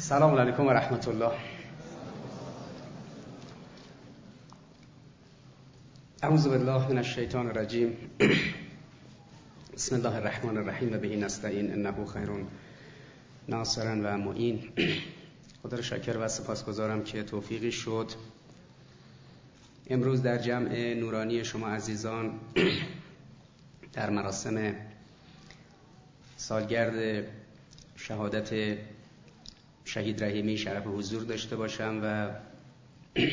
سلام علیکم و رحمت الله اعوذ بالله من الشیطان الرجیم. بسم الله الرحمن الرحیم. و به نستعین انه خیر ناصرا و معین. خدا رو شکر و سپاسگزارم که توفیقی شد. امروز در جمع نورانی شما عزیزان در مراسم سالگرد شهادت شهید رحیمی شرف حضور داشته باشم و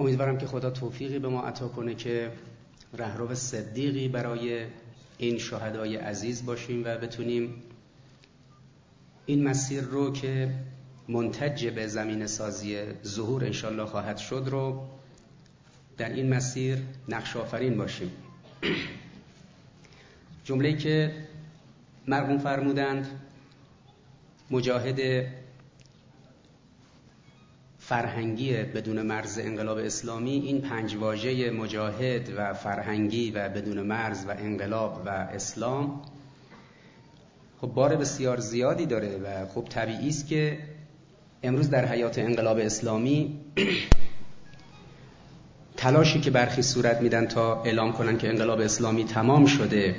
امیدوارم که خدا توفیقی به ما عطا کنه که رهرو صدیقی برای این شهدای عزیز باشیم و بتونیم این مسیر رو که منتج به زمین سازی ظهور انشالله خواهد شد رو در این مسیر نقش آفرین باشیم. جمله که مرقوم فرمودند مجاهد فرهنگی بدون مرز انقلاب اسلامی این پنج واژه مجاهد و فرهنگی و بدون مرز و انقلاب و اسلام خب بار بسیار زیادی داره و خب طبیعی است که امروز در حیات انقلاب اسلامی تلاشی که برخی صورت میدن تا اعلام کنن که انقلاب اسلامی تمام شده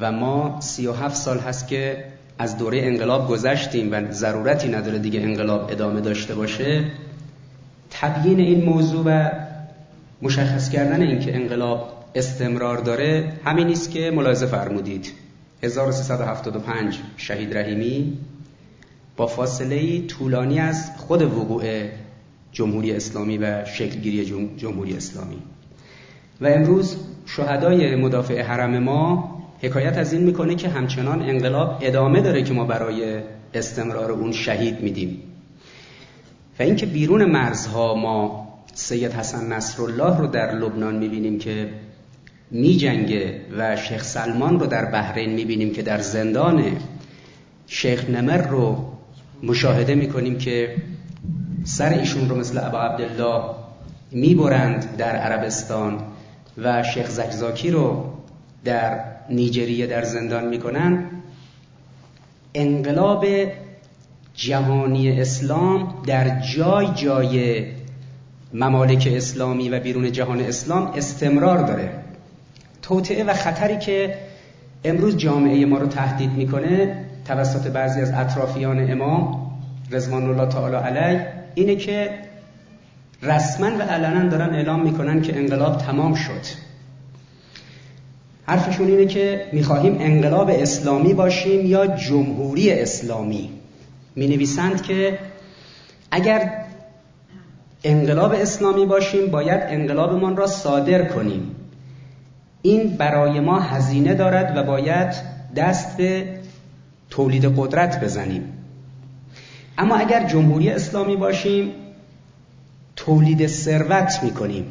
و ما سی و هفت سال هست که از دوره انقلاب گذشتیم و ضرورتی نداره دیگه انقلاب ادامه داشته باشه تبیین این موضوع و مشخص کردن اینکه انقلاب استمرار داره همین نیست که ملاحظه فرمودید. 1375 شهید رحیمی با فاصله طولانی از خود وقوع جمهوری اسلامی و شکلگیری جمهوری اسلامی. و امروز شهدای مدافع حرم ما حکایت از این می‌کنه که همچنان انقلاب ادامه داره که ما برای استمرار اون شهید میدیم. و اینکه بیرون مرزها ما سید حسن نصرالله رو در لبنان می‌بینیم که میجنگه و شیخ سلمان رو در بحرین می‌بینیم که در زندان شیخ نمر رو مشاهده می‌کنیم که سر ایشون رو مثل ابا عبدالله می‌برند در عربستان و شیخ زکزاکی رو در نیجریه در زندان می‌کنن. انقلاب جهانی اسلام در جای جای ممالک اسلامی و بیرون جهان اسلام استمرار داره. توطعه و خطری که امروز جامعه ما رو تهدید می‌کنه توسط بعضی از اطرافیان امام رضوان الله تعالی علیه اینه که رسما و علنا دارن اعلام می‌کنن که انقلاب تمام شد. حرفشون اینه که می‌خواهیم انقلاب اسلامی باشیم یا جمهوری اسلامی. می نویسند که اگر انقلاب اسلامی باشیم باید انقلابمان را صادر کنیم. این برای ما هزینه دارد و باید دست به تولید قدرت بزنیم. اما اگر جمهوری اسلامی باشیم تولید ثروت می‌کنیم.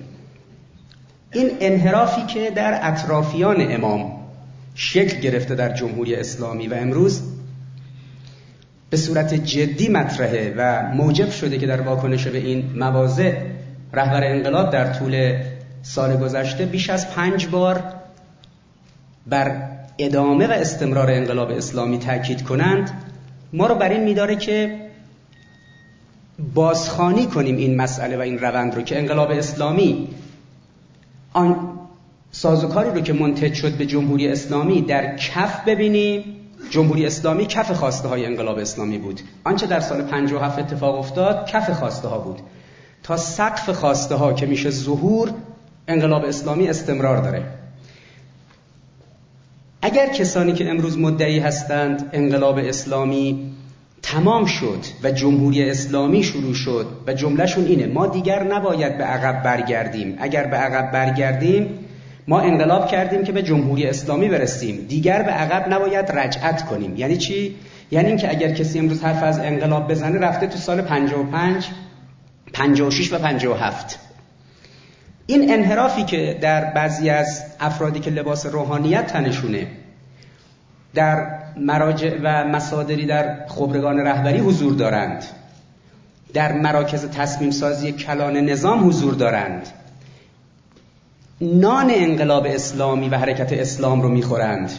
این انحرافی که در اطرافیان امام شکل گرفته در جمهوری اسلامی و امروز به صورت جدی مطرحه و موجب شده که در واکنش به این مواضع رهبر انقلاب در طول سال گذشته بیش از پنج بار بر ادامه و استمرار انقلاب اسلامی تاکید کنند ما رو بر این میداره که بازخانی کنیم این مسئله و این روند رو که انقلاب اسلامی آن سازوکاری رو که منتج شد به جمهوری اسلامی در کف ببینیم. جمهوری اسلامی کف خواسته های انقلاب اسلامی بود. آنچه در سال 57 اتفاق افتاد کف خواسته ها بود. تا سقف خواسته ها که میشه ظهور انقلاب اسلامی استمرار داره. اگر کسانی که امروز مدعی هستند انقلاب اسلامی تمام شد و جمهوری اسلامی شروع شد و جملهشون اینه ما دیگر نباید به عقب برگردیم. اگر به عقب برگردیم ما انقلاب کردیم که به جمهوری اسلامی برسیم. دیگر به عقب نباید رجعت کنیم. یعنی چی؟ یعنی اینکه اگر کسی امروز حرف از انقلاب بزنه رفته تو سال 55 56 و 57 این انحرافی که در بعضی از افرادی که لباس روحانیت تنشونه در مراجع و مصادری در خبرگان رهبری حضور دارند. در مراکز تصمیم سازی کلان نظام حضور دارند. نان انقلاب اسلامی و حرکت اسلام رو می‌خورند.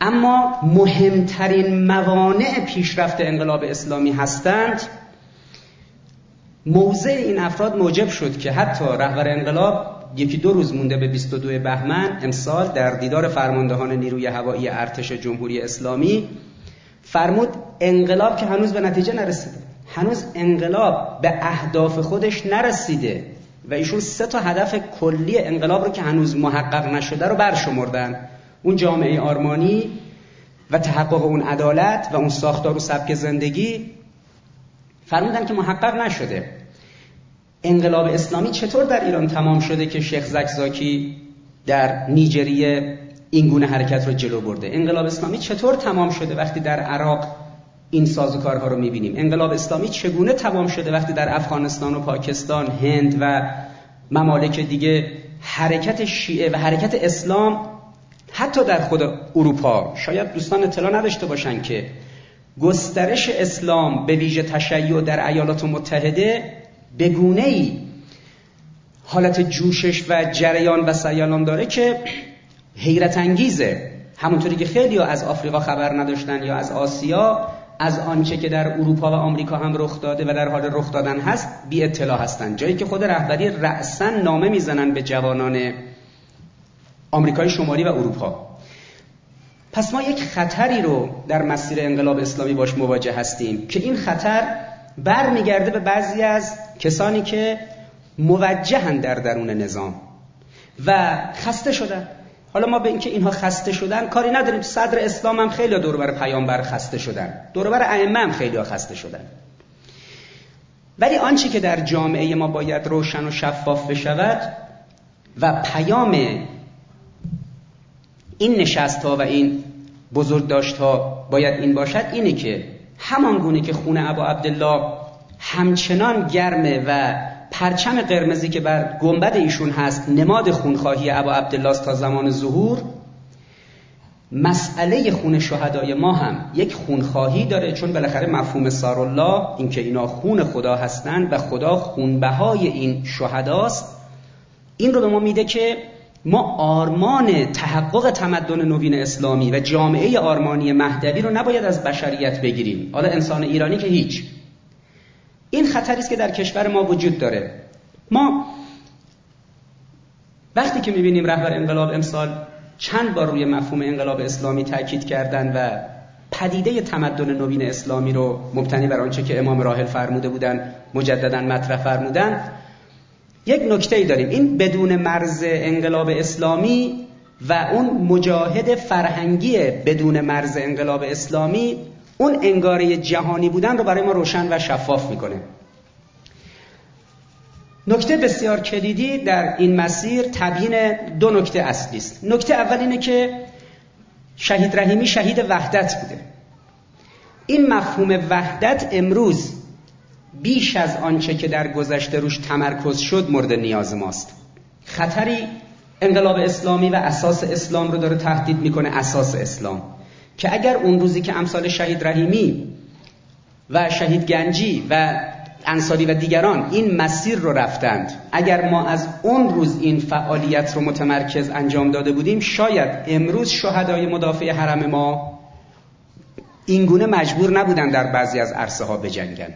اما مهمترین موانع پیشرفت انقلاب اسلامی هستند. موضع این افراد موجب شد که حتی رهبر انقلاب یکی دو روز مونده به 22 بهمن امسال در دیدار فرماندهان نیروی هوایی ارتش جمهوری اسلامی فرمود انقلاب که هنوز به نتیجه نرسیده. هنوز انقلاب به اهداف خودش نرسیده و ایشون سه تا هدف کلی انقلاب رو که هنوز محقق نشده رو برشمردن. اون جامعه آرمانی و تحقق اون عدالت و اون ساختار و سبک زندگی فرمودن که محقق نشده. انقلاب اسلامی چطور در ایران تمام شده که شیخ زکزاکی در نیجریه این گونه حرکت رو جلو برده؟ انقلاب اسلامی چطور تمام شده وقتی در عراق این سازوکارها رو می‌بینیم؟ انقلاب اسلامی چگونه تمام شده وقتی در افغانستان و پاکستان هند و ممالک دیگه حرکت شیعه و حرکت اسلام حتی در خود اروپا شاید دوستان اطلاع نداشته باشن که گسترش اسلام به ویژه تشیع در ایالات متحده به گونه ای حالت جوشش و جریان و سیالان داره که حیرت انگیزه. همونطوری که خیلی از آفریقا خبر نداشتن یا از آسیا از آنچه که در اروپا و آمریکا هم رخ داده و در حال رخ دادن هست بی اطلاع هستند جایی که خود رهبری رأسا نامه می‌زنن به جوانان آمریکای شمالی و اروپا. پس ما یک خطری رو در مسیر انقلاب اسلامی باش مواجه هستیم که این خطر برمیگرده به بعضی از کسانی که موجهن در درون نظام و خسته شدن. حالا ما به اینکه اینها خسته شدن کاری نداریم. صدر اسلام هم خیلی دور بر پیامبر خسته شدن. دور بر ائمه هم خیلی خسته شدن. ولی آنچه که در جامعه ما باید روشن و شفاف بشود و پیام این نشست ها و این بزرگ داشت ها باید این باشد اینه که همان گونه که خونه ابا عبدالله همچنان گرمه و پرچم قرمزی که بر گنبد ایشون هست نماد خونخواهی ابا عبدالله تا زمان ظهور مسئله خون شهدای ما هم یک خونخواهی داره چون بالاخره مفهوم سارالله اینکه اینا خون خدا هستند و خدا خونبهای این شهداست این رو به ما میده که ما آرمان تحقق تمدن نوین اسلامی و جامعه آرمانی مهدوی رو نباید از بشریت بگیریم. حالا انسان ایرانی که هیچ. این خطری است که در کشور ما وجود داره. ما وقتی که می‌بینیم رهبر انقلاب امسال چند بار روی مفهوم انقلاب اسلامی تاکید کردن و پدیده تمدن نوین اسلامی رو مبتنی بر آنچه که امام راحل فرموده بودن مجددا مطرح فرمودن یک نکته ای داریم. این بدون مرز انقلاب اسلامی و اون مجاهد فرهنگی بدون مرز انقلاب اسلامی اون انگاره جهانی بودن رو برای ما روشن و شفاف می‌کنه. نکته بسیار کلیدی در این مسیر تبیین دو نکته اصلی است. نکته اول اینه که شهید رحیمی شهید وحدت بوده. این مفهوم وحدت امروز بیش از آنچه که در گذشته روش تمرکز شد مورد نیاز ماست. خطری انقلاب اسلامی و اساس اسلام رو داره تهدید می‌کنه اساس اسلام. که اگر اون روزی که امثال شهید رحیمی و شهید گنجی و انصاری و دیگران این مسیر رو رفتند اگر ما از اون روز این فعالیت رو متمرکز انجام داده بودیم شاید امروز شهدای مدافع حرم ما اینگونه مجبور نبودن در بعضی از عرصه ها بجنگن.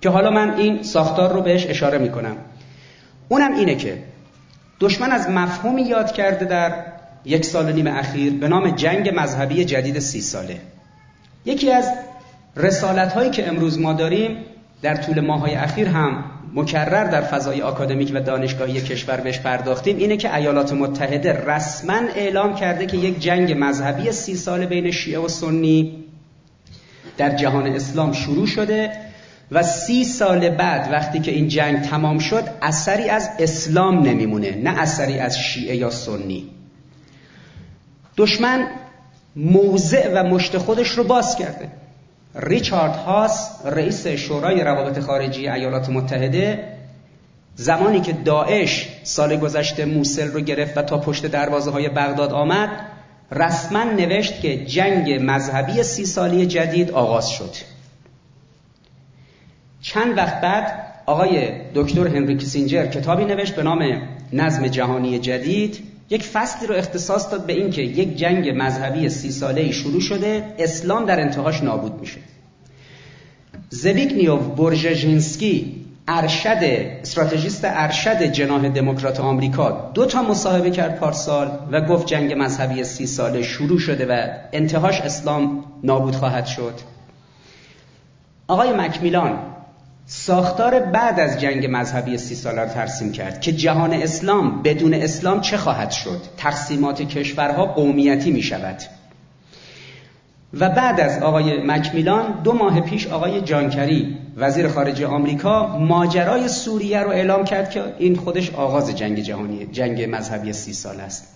که حالا من این ساختار رو بهش اشاره می‌کنم. اونم اینه که دشمن از مفهومی یاد کرده در یک سال و نیم اخیر به نام جنگ مذهبی جدید سی ساله. یکی از رسالت هایی که امروز ما داریم در طول ماهای اخیر هم مکرر در فضای آکادمیک و دانشگاهی کشور بهش پرداختیم اینه که ایالات متحده رسما اعلام کرده که یک جنگ مذهبی سی ساله بین شیعه و سنی در جهان اسلام شروع شده و سی سال بعد وقتی که این جنگ تمام شد اثری از اسلام نمیمونه نه اثری از شیعه یا سنی. دشمن موضع و مشت خودش رو باز کرده. ریچارد هاس رئیس شورای روابط خارجی ایالات متحده زمانی که داعش سال گذشته موسل رو گرفت و تا پشت دروازه های بغداد آمد رسما نوشت که جنگ مذهبی سی سالی جدید آغاز شد. چند وقت بعد آقای دکتر هنری کیسینجر کتابی نوشت به نام نظم جهانی جدید. یک فصلی رو اختصاص داد به اینکه یک جنگ مذهبی سی ساله شروع شده اسلام در انتهاش نابود میشه. زبیگنیو برژینسکی ارشد استراتژیست ارشد جناح دموکرات آمریکا دو تا مصاحبه کرد پارسال و گفت جنگ مذهبی سی ساله شروع شده و انتهاش اسلام نابود خواهد شد. آقای مکمیلان ساختار بعد از جنگ مذهبی سی ساله ترسیم کرد که جهان اسلام بدون اسلام چه خواهد شد؟ تقسیمات کشورها قومیتی می شود. و بعد از آقای مکمیلان دو ماه پیش آقای جانکری وزیر خارجه آمریکا ماجرای سوریه رو اعلام کرد که این خودش آغاز جنگ جهانی جنگ مذهبی سی سال است.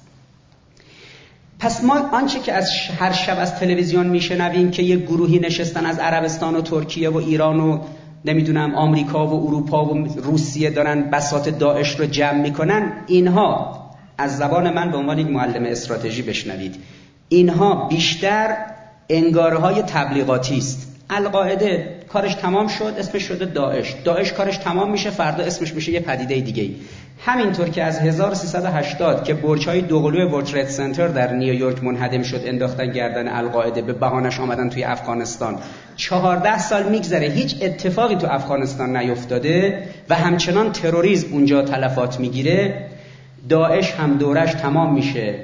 پس ما آنچه که از هر شب از تلویزیون میشنویم که یک گروهی نشستن از عربستان و ترکیه و ایران و نمی‌دونم آمریکا و اروپا و روسیه دارن بسات داعش رو جمع می‌کنن. اینها از زبان من به عنوان یک معلم استراتژی بشنوید. اینها بیشتر انگارهای تبلیغاتی است. القاعده کارش تمام شد اسمش شده داعش. داعش کارش تمام میشه فردا اسمش میشه یه پدیده دیگه همینطور که از 1380 که برج‌های دوقلوی ورلد سنتر در نیویورک منهدم شد انداختن گردن القاعده به بهانش آمدن توی افغانستان. 14 سال میگذره هیچ اتفاقی تو افغانستان نیفتاده و همچنان تروریسم اونجا تلفات می‌گیره. داعش هم دورش تمام میشه.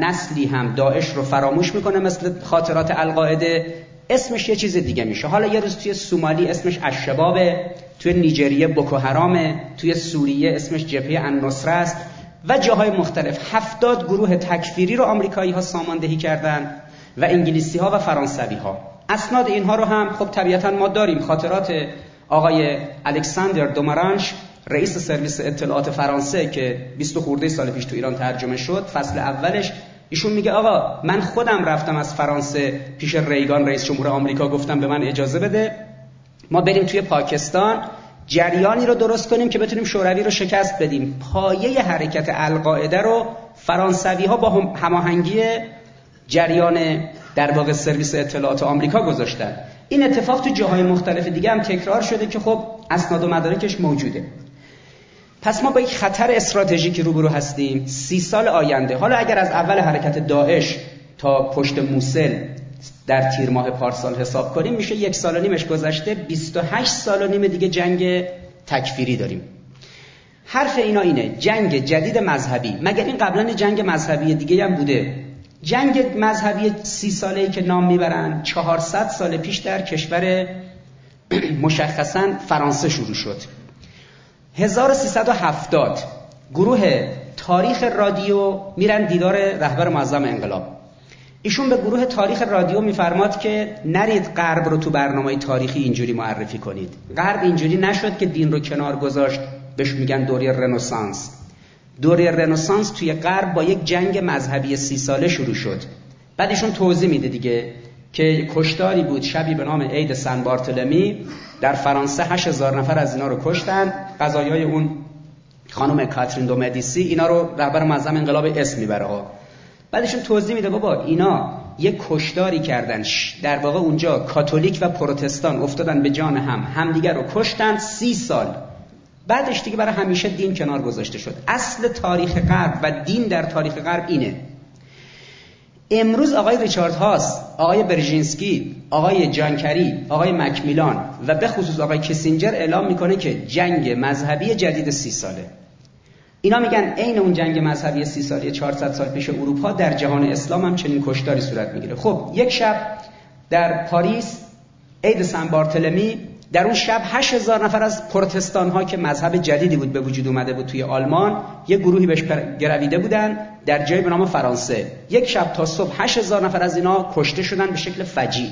نسلی هم داعش رو فراموش می‌کنه مثل خاطرات القاعده. اسمش یه چیز دیگه میشه. حالا یه روز توی سومالی اسمش اشبابه توی نیجریه بوکو حرامه توی سوریه اسمش جبهه النصره است و جاهای مختلف. هفتاد گروه تکفیری رو آمریکایی ها ساماندهی کردن و انگلیسی ها و فرانسوی ها اسناد اینها رو هم خب طبیعتا ما داریم. خاطرات آقای الکساندر دومارانش رئیس سرویس اطلاعات فرانسه که 20 خورده سال پیش تو ایران ترجمه شد فصل اولش ایشون میگه آقا من خودم رفتم از فرانسه پیش ریگان رئیس جمهور آمریکا گفتم به من اجازه بده. ما بریم توی پاکستان جریانی رو درست کنیم که بتونیم شوروی رو شکست بدیم. پایه حرکت القاعده رو فرانسوی ها با هماهنگی جریان در واقع سرویس اطلاعات آمریکا گذاشتن. این اتفاق تو جاهای مختلف دیگه هم تکرار شده که خب اسناد و مدارکش موجوده. پس ما با یک خطر استراتژیکی روبرو هستیم. سی سال آینده. حالا اگر از اول حرکت داعش تا پشت موسل در تیر ماه پارسال حساب کنیم میشه یک سال و نیمش گذشته. 28 سال و نیم دیگه جنگ تکفیری داریم. حرف اینا اینه. جنگ جدید مذهبی. مگر این قبلا جنگ مذهبی دیگه هم بوده؟ جنگ مذهبی سی ساله ای که نام می‌برن 400 سال پیش در کشور مشخصا فرانسه شروع شد. 1370 گروه تاریخ رادیو میرن دیدار رهبر معظم انقلاب. ایشون به گروه تاریخ رادیو میفرماد که نرید غرب رو تو برنامه تاریخی اینجوری معرفی کنید. غرب اینجوری نشد که دین رو کنار گذاشت. بهش میگن دوره رنسانس. دوره رنسانس توی غرب با یک جنگ مذهبی سی ساله شروع شد. بعد ایشون توضیح میده دیگه که کشتاری بود. شبی به نام عید سن بارتلمی در فرانسه 8000 نفر از اینا رو کشتن. قضایای اون خانم کاترین دو مدیسی اینا رو رهبر معظم انقلاب اسم می‌بره. ها بعدشون توضیح میده بابا اینا یه کشداری کردن. در واقع اونجا کاتولیک و پروتستان افتادن به جان هم. همدیگر رو کشتن سی سال. بعدش دیگه برای همیشه دین کنار گذاشته شد. اصل تاریخ غرب و دین در تاریخ غرب اینه. امروز آقای ریچارد هاس آقای برژینسکی آقای جانکری آقای مکمیلان و به خصوص آقای کسینجر اعلام می‌کنه که جنگ مذهبی جدید سی ساله. اینا میگن عین اون جنگ مذهبی سی ساله 400 سال پیش اروپا در جهان اسلام هم چنین کشتاری صورت می‌گیره. خب یک شب در پاریس عید سن بارتلمی در اون شب 8000 نفر از پروتستان ها که مذهب جدیدی بود به وجود اومده بود توی آلمان یه گروهی بهش گرویده بودن. در جای به نام فرانسه. یک شب تا صبح 8000 نفر از اینا کشته شدن به شکل فجی.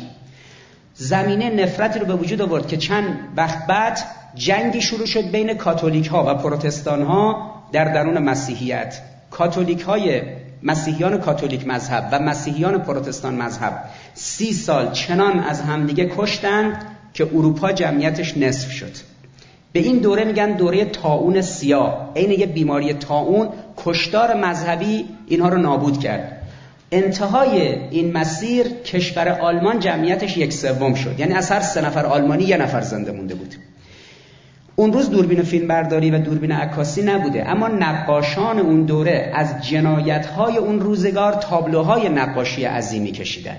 زمینه نفرتی رو به وجود آورد که چند وقت بعد جنگی شروع شد بین کاتولیک ها و پروتستان ها در درون مسیحیت. کاتولیک های مسیحیان کاتولیک مذهب و مسیحیان پروتستان مذهب سی سال چنان از همدیگه کشتند که اروپا جمعیتش نصف شد. به این دوره میگن دوره تاون سیاه. عین یه بیماری تاون کشتار مذهبی اینها رو نابود کرد. انتهای این مسیر کشور آلمان جمعیتش یک سوم شد. یعنی از هر سه نفر آلمانی یه نفر زنده مونده بود. اون روز دوربین فیلم برداری و دوربین عکاسی نبوده. اما نقاشان اون دوره از جنایت های اون روزگار تابلوهای نقاشی عظیمی کشیدن.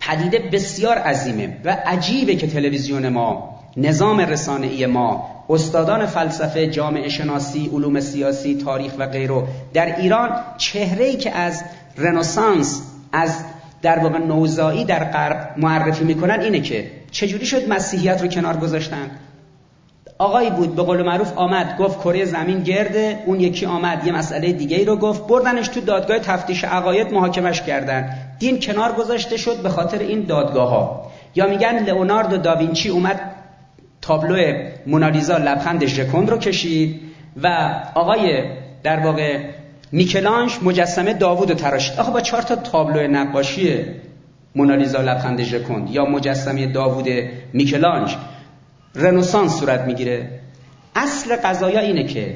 پدیده بسیار عظیمه و عجیبه که تلویزیون ما نظام رسانه‌ای ما استادان فلسفه جامعه شناسی علوم سیاسی تاریخ و غیره در ایران چهره‌ای که از رنسانس از در واقع نوزایی در غرب معرفی می‌کنن اینه که چجوری شد مسیحیت رو کنار گذاشتن؟ آقایی بود به قول معروف آمد گفت کره زمین گرده اون یکی آمد یه مسئله دیگه ای رو گفت بردنش تو دادگاه تفتیش عقاید محاکمش کردن. دین کنار گذاشته شد به خاطر این دادگاه ها یا میگن لئوناردو داوینچی اومد تابلو مونالیزا لبخند ژکوند رو کشید و آقای در واقع میکلانش مجسمه داوود رو تراشید. آخه با چهار تا تابلو نقاشی مونالیزا لبخند ژکوند یا مجسمه داوود میکلانج رنسانس صورت می‌گیره. اصل قضایا اینه که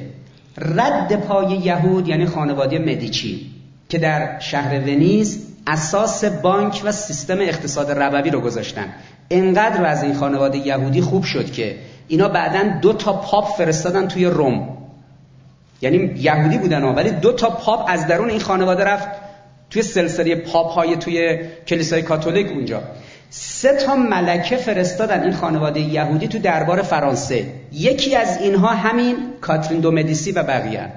رد پای یهود یعنی خانواده مدیچی که در شهر ونیز اساس بانک و سیستم اقتصاد ربوی رو گذاشتن. انقدر از این خانواده یهودی خوب شد که اینا بعدا دو تا پاپ فرستادن توی روم. یعنی یهودی بودن ولی دو تا پاپ از درون این خانواده رفت توی سلسله پاپ های توی کلیسای کاتولیک اونجا. سه تا ملکه فرستادن این خانواده یهودی تو دربار فرانسه. یکی از اینها همین کاترین دو مدیسی و بقیه.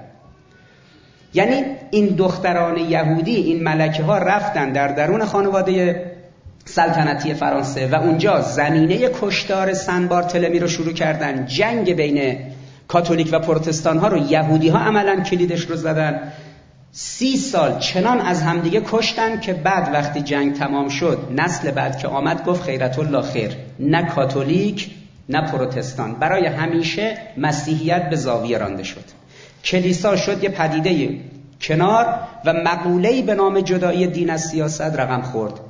یعنی این دختران یهودی این ملکه ها رفتن در درون خانواده سلطنتی فرانسه و اونجا زمینه کشتار سن بارتلمی رو شروع کردن. جنگ بین کاتولیک و پروتستان ها رو یهودی ها عملا کلیدش رو زدن. سی سال چنان از همدیگه کشتن که بعد وقتی جنگ تمام شد نسل بعد که آمد گفت خیرت الله خیر. نه کاتولیک نه پروتستان. برای همیشه مسیحیت به زاویه رانده شد. کلیسا شد یه پدیده کنار و مقوله‌ای به نام جدایی دین از سیاست رقم خورد.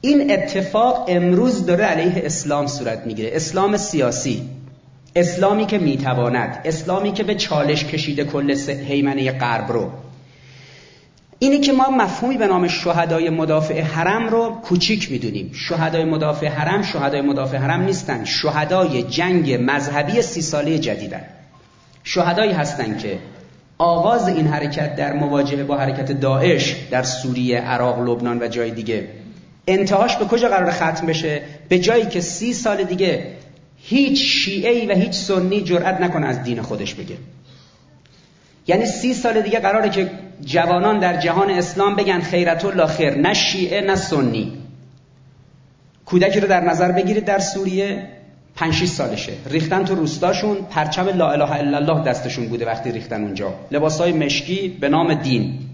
این اتفاق امروز داره علیه اسلام صورت می‌گیره. اسلام سیاسی اسلامی که می‌تواند اسلامی که به چالش کشیده کل حیمنه غرب رو. اینی که ما مفهومی به نام شهدای مدافع حرم رو کوچیک می‌دونیم. شهدای مدافع حرم شهدای مدافع حرم نیستن. شهدای جنگ مذهبی سی ساله جدیدن. شهدایی هستند که آغاز این حرکت در مواجهه با حرکت داعش در سوریه، عراق، لبنان و جای دیگه انتهاش به کجا قرار ختم بشه؟ به جایی که سی سال دیگه هیچ شیعه و هیچ سنی جرأت نکنه از دین خودش بگه. یعنی سی سال دیگه قراره که جوانان در جهان اسلام بگن خیرت الله خیر نه شیعه نه سنی. کودکی رو در نظر بگیرید در سوریه. 5 سالشه. ریختن تو روستاشون پرچم لا اله الا الله دستشون بوده وقتی ریختن اونجا. لباسای مشکی به نام دین.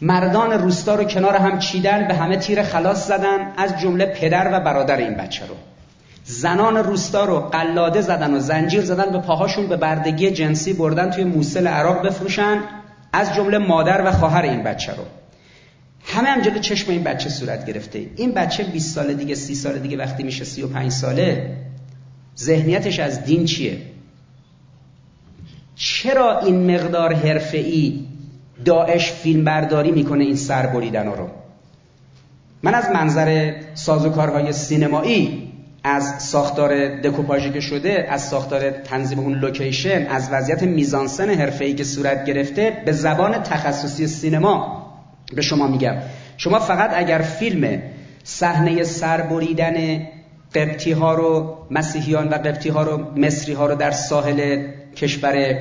مردان روستا رو کنار هم چیدن به همه تیر خلاص زدن از جمله پدر و برادر این بچه رو. زنان روستا رو قلاده زدن و زنجیر زدن به پاهاشون به بردگی جنسی بردن توی موسل عراق بفروشن از جمله مادر و خواهر این بچه رو. همه هم جلو چشم این بچه صورت گرفته. این بچه 20 سال دیگه 30 سال دیگه وقتی میشه 35 ساله ذهنیتش از دین چیه؟ چرا این مقدار حرفه‌ای داعش فیلم برداری می‌کنه این سر بریدن رو. من از منظر سازوکارهای سینمایی از ساختار دکوپاژی که شده از ساختار تنظیم اون لوکیشن از وضعیت میزانسن حرفه‌ای که صورت گرفته به زبان تخصصی سینما به شما میگم. شما فقط اگر فیلم صحنه سربریدن قبطی ها رو مسیحیان و قبطی ها رو مصری ها رو در ساحل کشور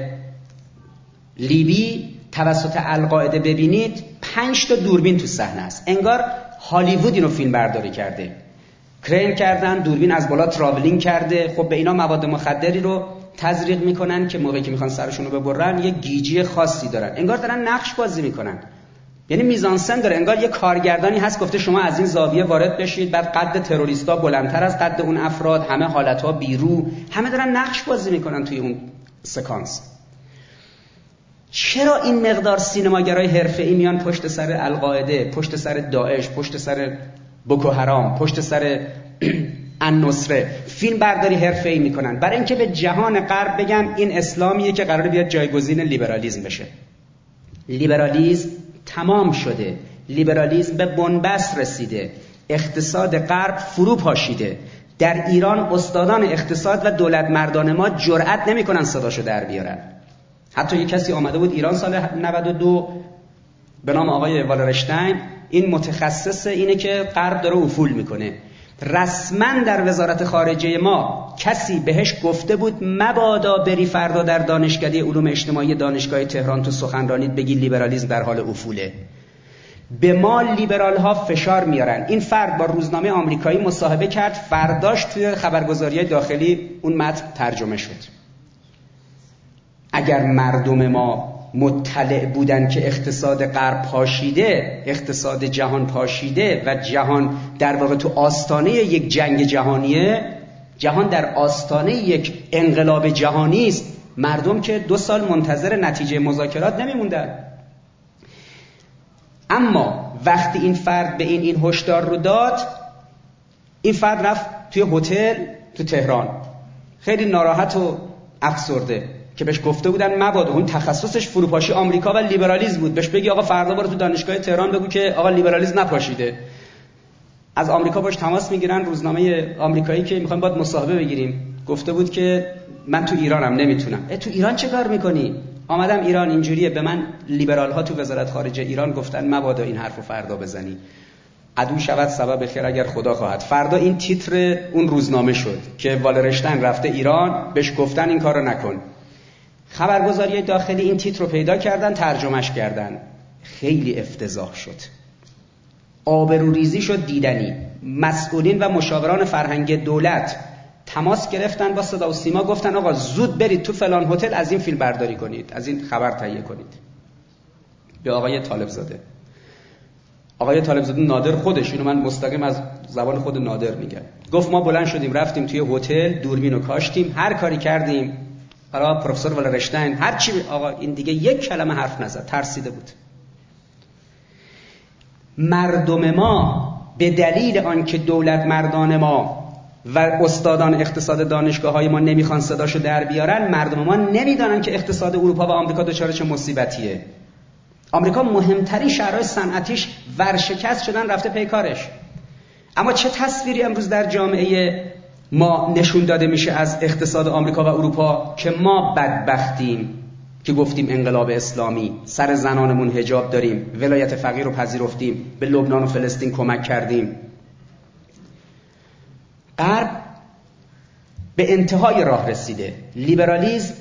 لیبی توسط القاعده ببینید پنج تا دوربین تو صحنه است. انگار هالیوود اینو فیلم برداری کرده. کرین کردن دوربین از بالا تراولینگ کرده. خب به اینا مواد مخدری رو تزریق می‌کنن که موقعی که می‌خوان سرشون رو ببرن یه گیجی خاصی دارن. انگار دارن نقش بازی می‌کنن. یعنی میزانسن داره. انگار یه کارگردانی هست گفته شما از این زاویه وارد بشید بعد قد تروریستا بلندتر از قد اون افراد همه حالتها بیرو. همه دارن نقش بازی می‌کنن توی اون سکانس. چرا این مقدار سینماگرای حرفه‌ای میان پشت سر القاعده پشت سر داعش پشت سر بوکو حرام پشت سر النصره فیلم برداری حرفه‌ای می‌کنن؟ برای اینکه به جهان غرب بگن این اسلامیه که قرار بیاد جایگزین لیبرالیزم بشه. لیبرالیزم تمام شده. لیبرالیزم به بنبست رسیده. اقتصاد غرب فرو پاشیده. در ایران استادان اقتصاد و دولت مردان ما جرأت نمی‌کنن صداشو در بیارن. حتی یک کسی آمده بود ایران سال 92 به نام آقای والرشتین این متخصص اینه که غرب داره افول می‌کنه. رسما در وزارت خارجه ما کسی بهش گفته بود مبادا بری فردا در دانشکده علوم اجتماعی دانشگاه تهران تو سخنرانیت بگی لیبرالیزم در حال افوله. به ما لیبرال ها فشار میارن. این فرد با روزنامه آمریکایی مصاحبه کرد فرداش توی خبرگزاری داخلی اون متن ترجمه شد. اگر مردم ما مطلع بودن که اقتصاد غرب پاشیده اقتصاد جهان پاشیده و جهان در واقع تو آستانه یک جنگ جهانیه جهان در آستانه یک انقلاب جهانی است مردم که دو سال منتظر نتیجه مذاکرات نمیموندن. اما وقتی این فرد به این این هشدار رو داد این فرد رفت توی هتل تو تهران. خیلی ناراحت و افسرده. که بهش گفته بودن مبادا اون تخصصش فروپاشی آمریکا و لیبرالیسم بود. بهش بگی آقا فردا برو تو دانشگاه تهران بگو که آقا لیبرالیسم نپاشیده. از آمریکا باش تماس می‌گیرن. روزنامه آمریکایی که می‌خوایم باید مصاحبه بگیریم. گفته بود که من تو ایرانم نمی‌تونم. اه تو ایران چه کار می‌کنی؟ آمدم ایران اینجوریه. به من لیبرال ها تو وزارت خارجه ایران گفتن مبادا این حرفو فردا بزنی. عدو شود سبب خیر اگر خدا خواهد. فردا این تیتر اون روزنامه شد که والرشتن رفته ایران بهش گفتن این کارو نکن. خبرگزاری داخلی این تیتر رو پیدا کردن ترجمهش کردن. خیلی افتضاح شد. آبروریزی شد دیدنی. مسئولین و مشاوران فرهنگ دولت تماس گرفتن با صدا و سیما گفتن آقا زود برید تو فلان هتل از این فیلم برداری کنید از این خبر تهیه کنید. به آقای طالب زاده آقای طالب زاده نادر خودش اینو من مستقیم از زبان خود نادر میگم. گفت ما بلند شدیم رفتیم توی هتل دوربین کاشتیم هر کاری کردیم. برای پروفسور ولرشتین هر چی آقا این دیگه یک کلمه حرف نزد ترسیده بود. مردم ما به دلیل آنکه دولت مردان ما و استادان اقتصاد دانشگاه های ما نمی‌خوان صداشو در بیارن مردم ما نمی‌دانن که اقتصاد اروپا و آمریکا دچار چه مصیبتیه. آمریکا مهمترین شهرهای صنعتیش ورشکست شدن رفته پیکارش اما چه تصویری امروز در جامعه ما نشون داده میشه از اقتصاد آمریکا و اروپا که ما بدبختیم که گفتیم انقلاب اسلامی سر زنانمون هجاب داریم ولایت فقیر رو پذیرفتیم به لبنان و فلسطین کمک کردیم. غرب به انتهای راه رسیده. لیبرالیزم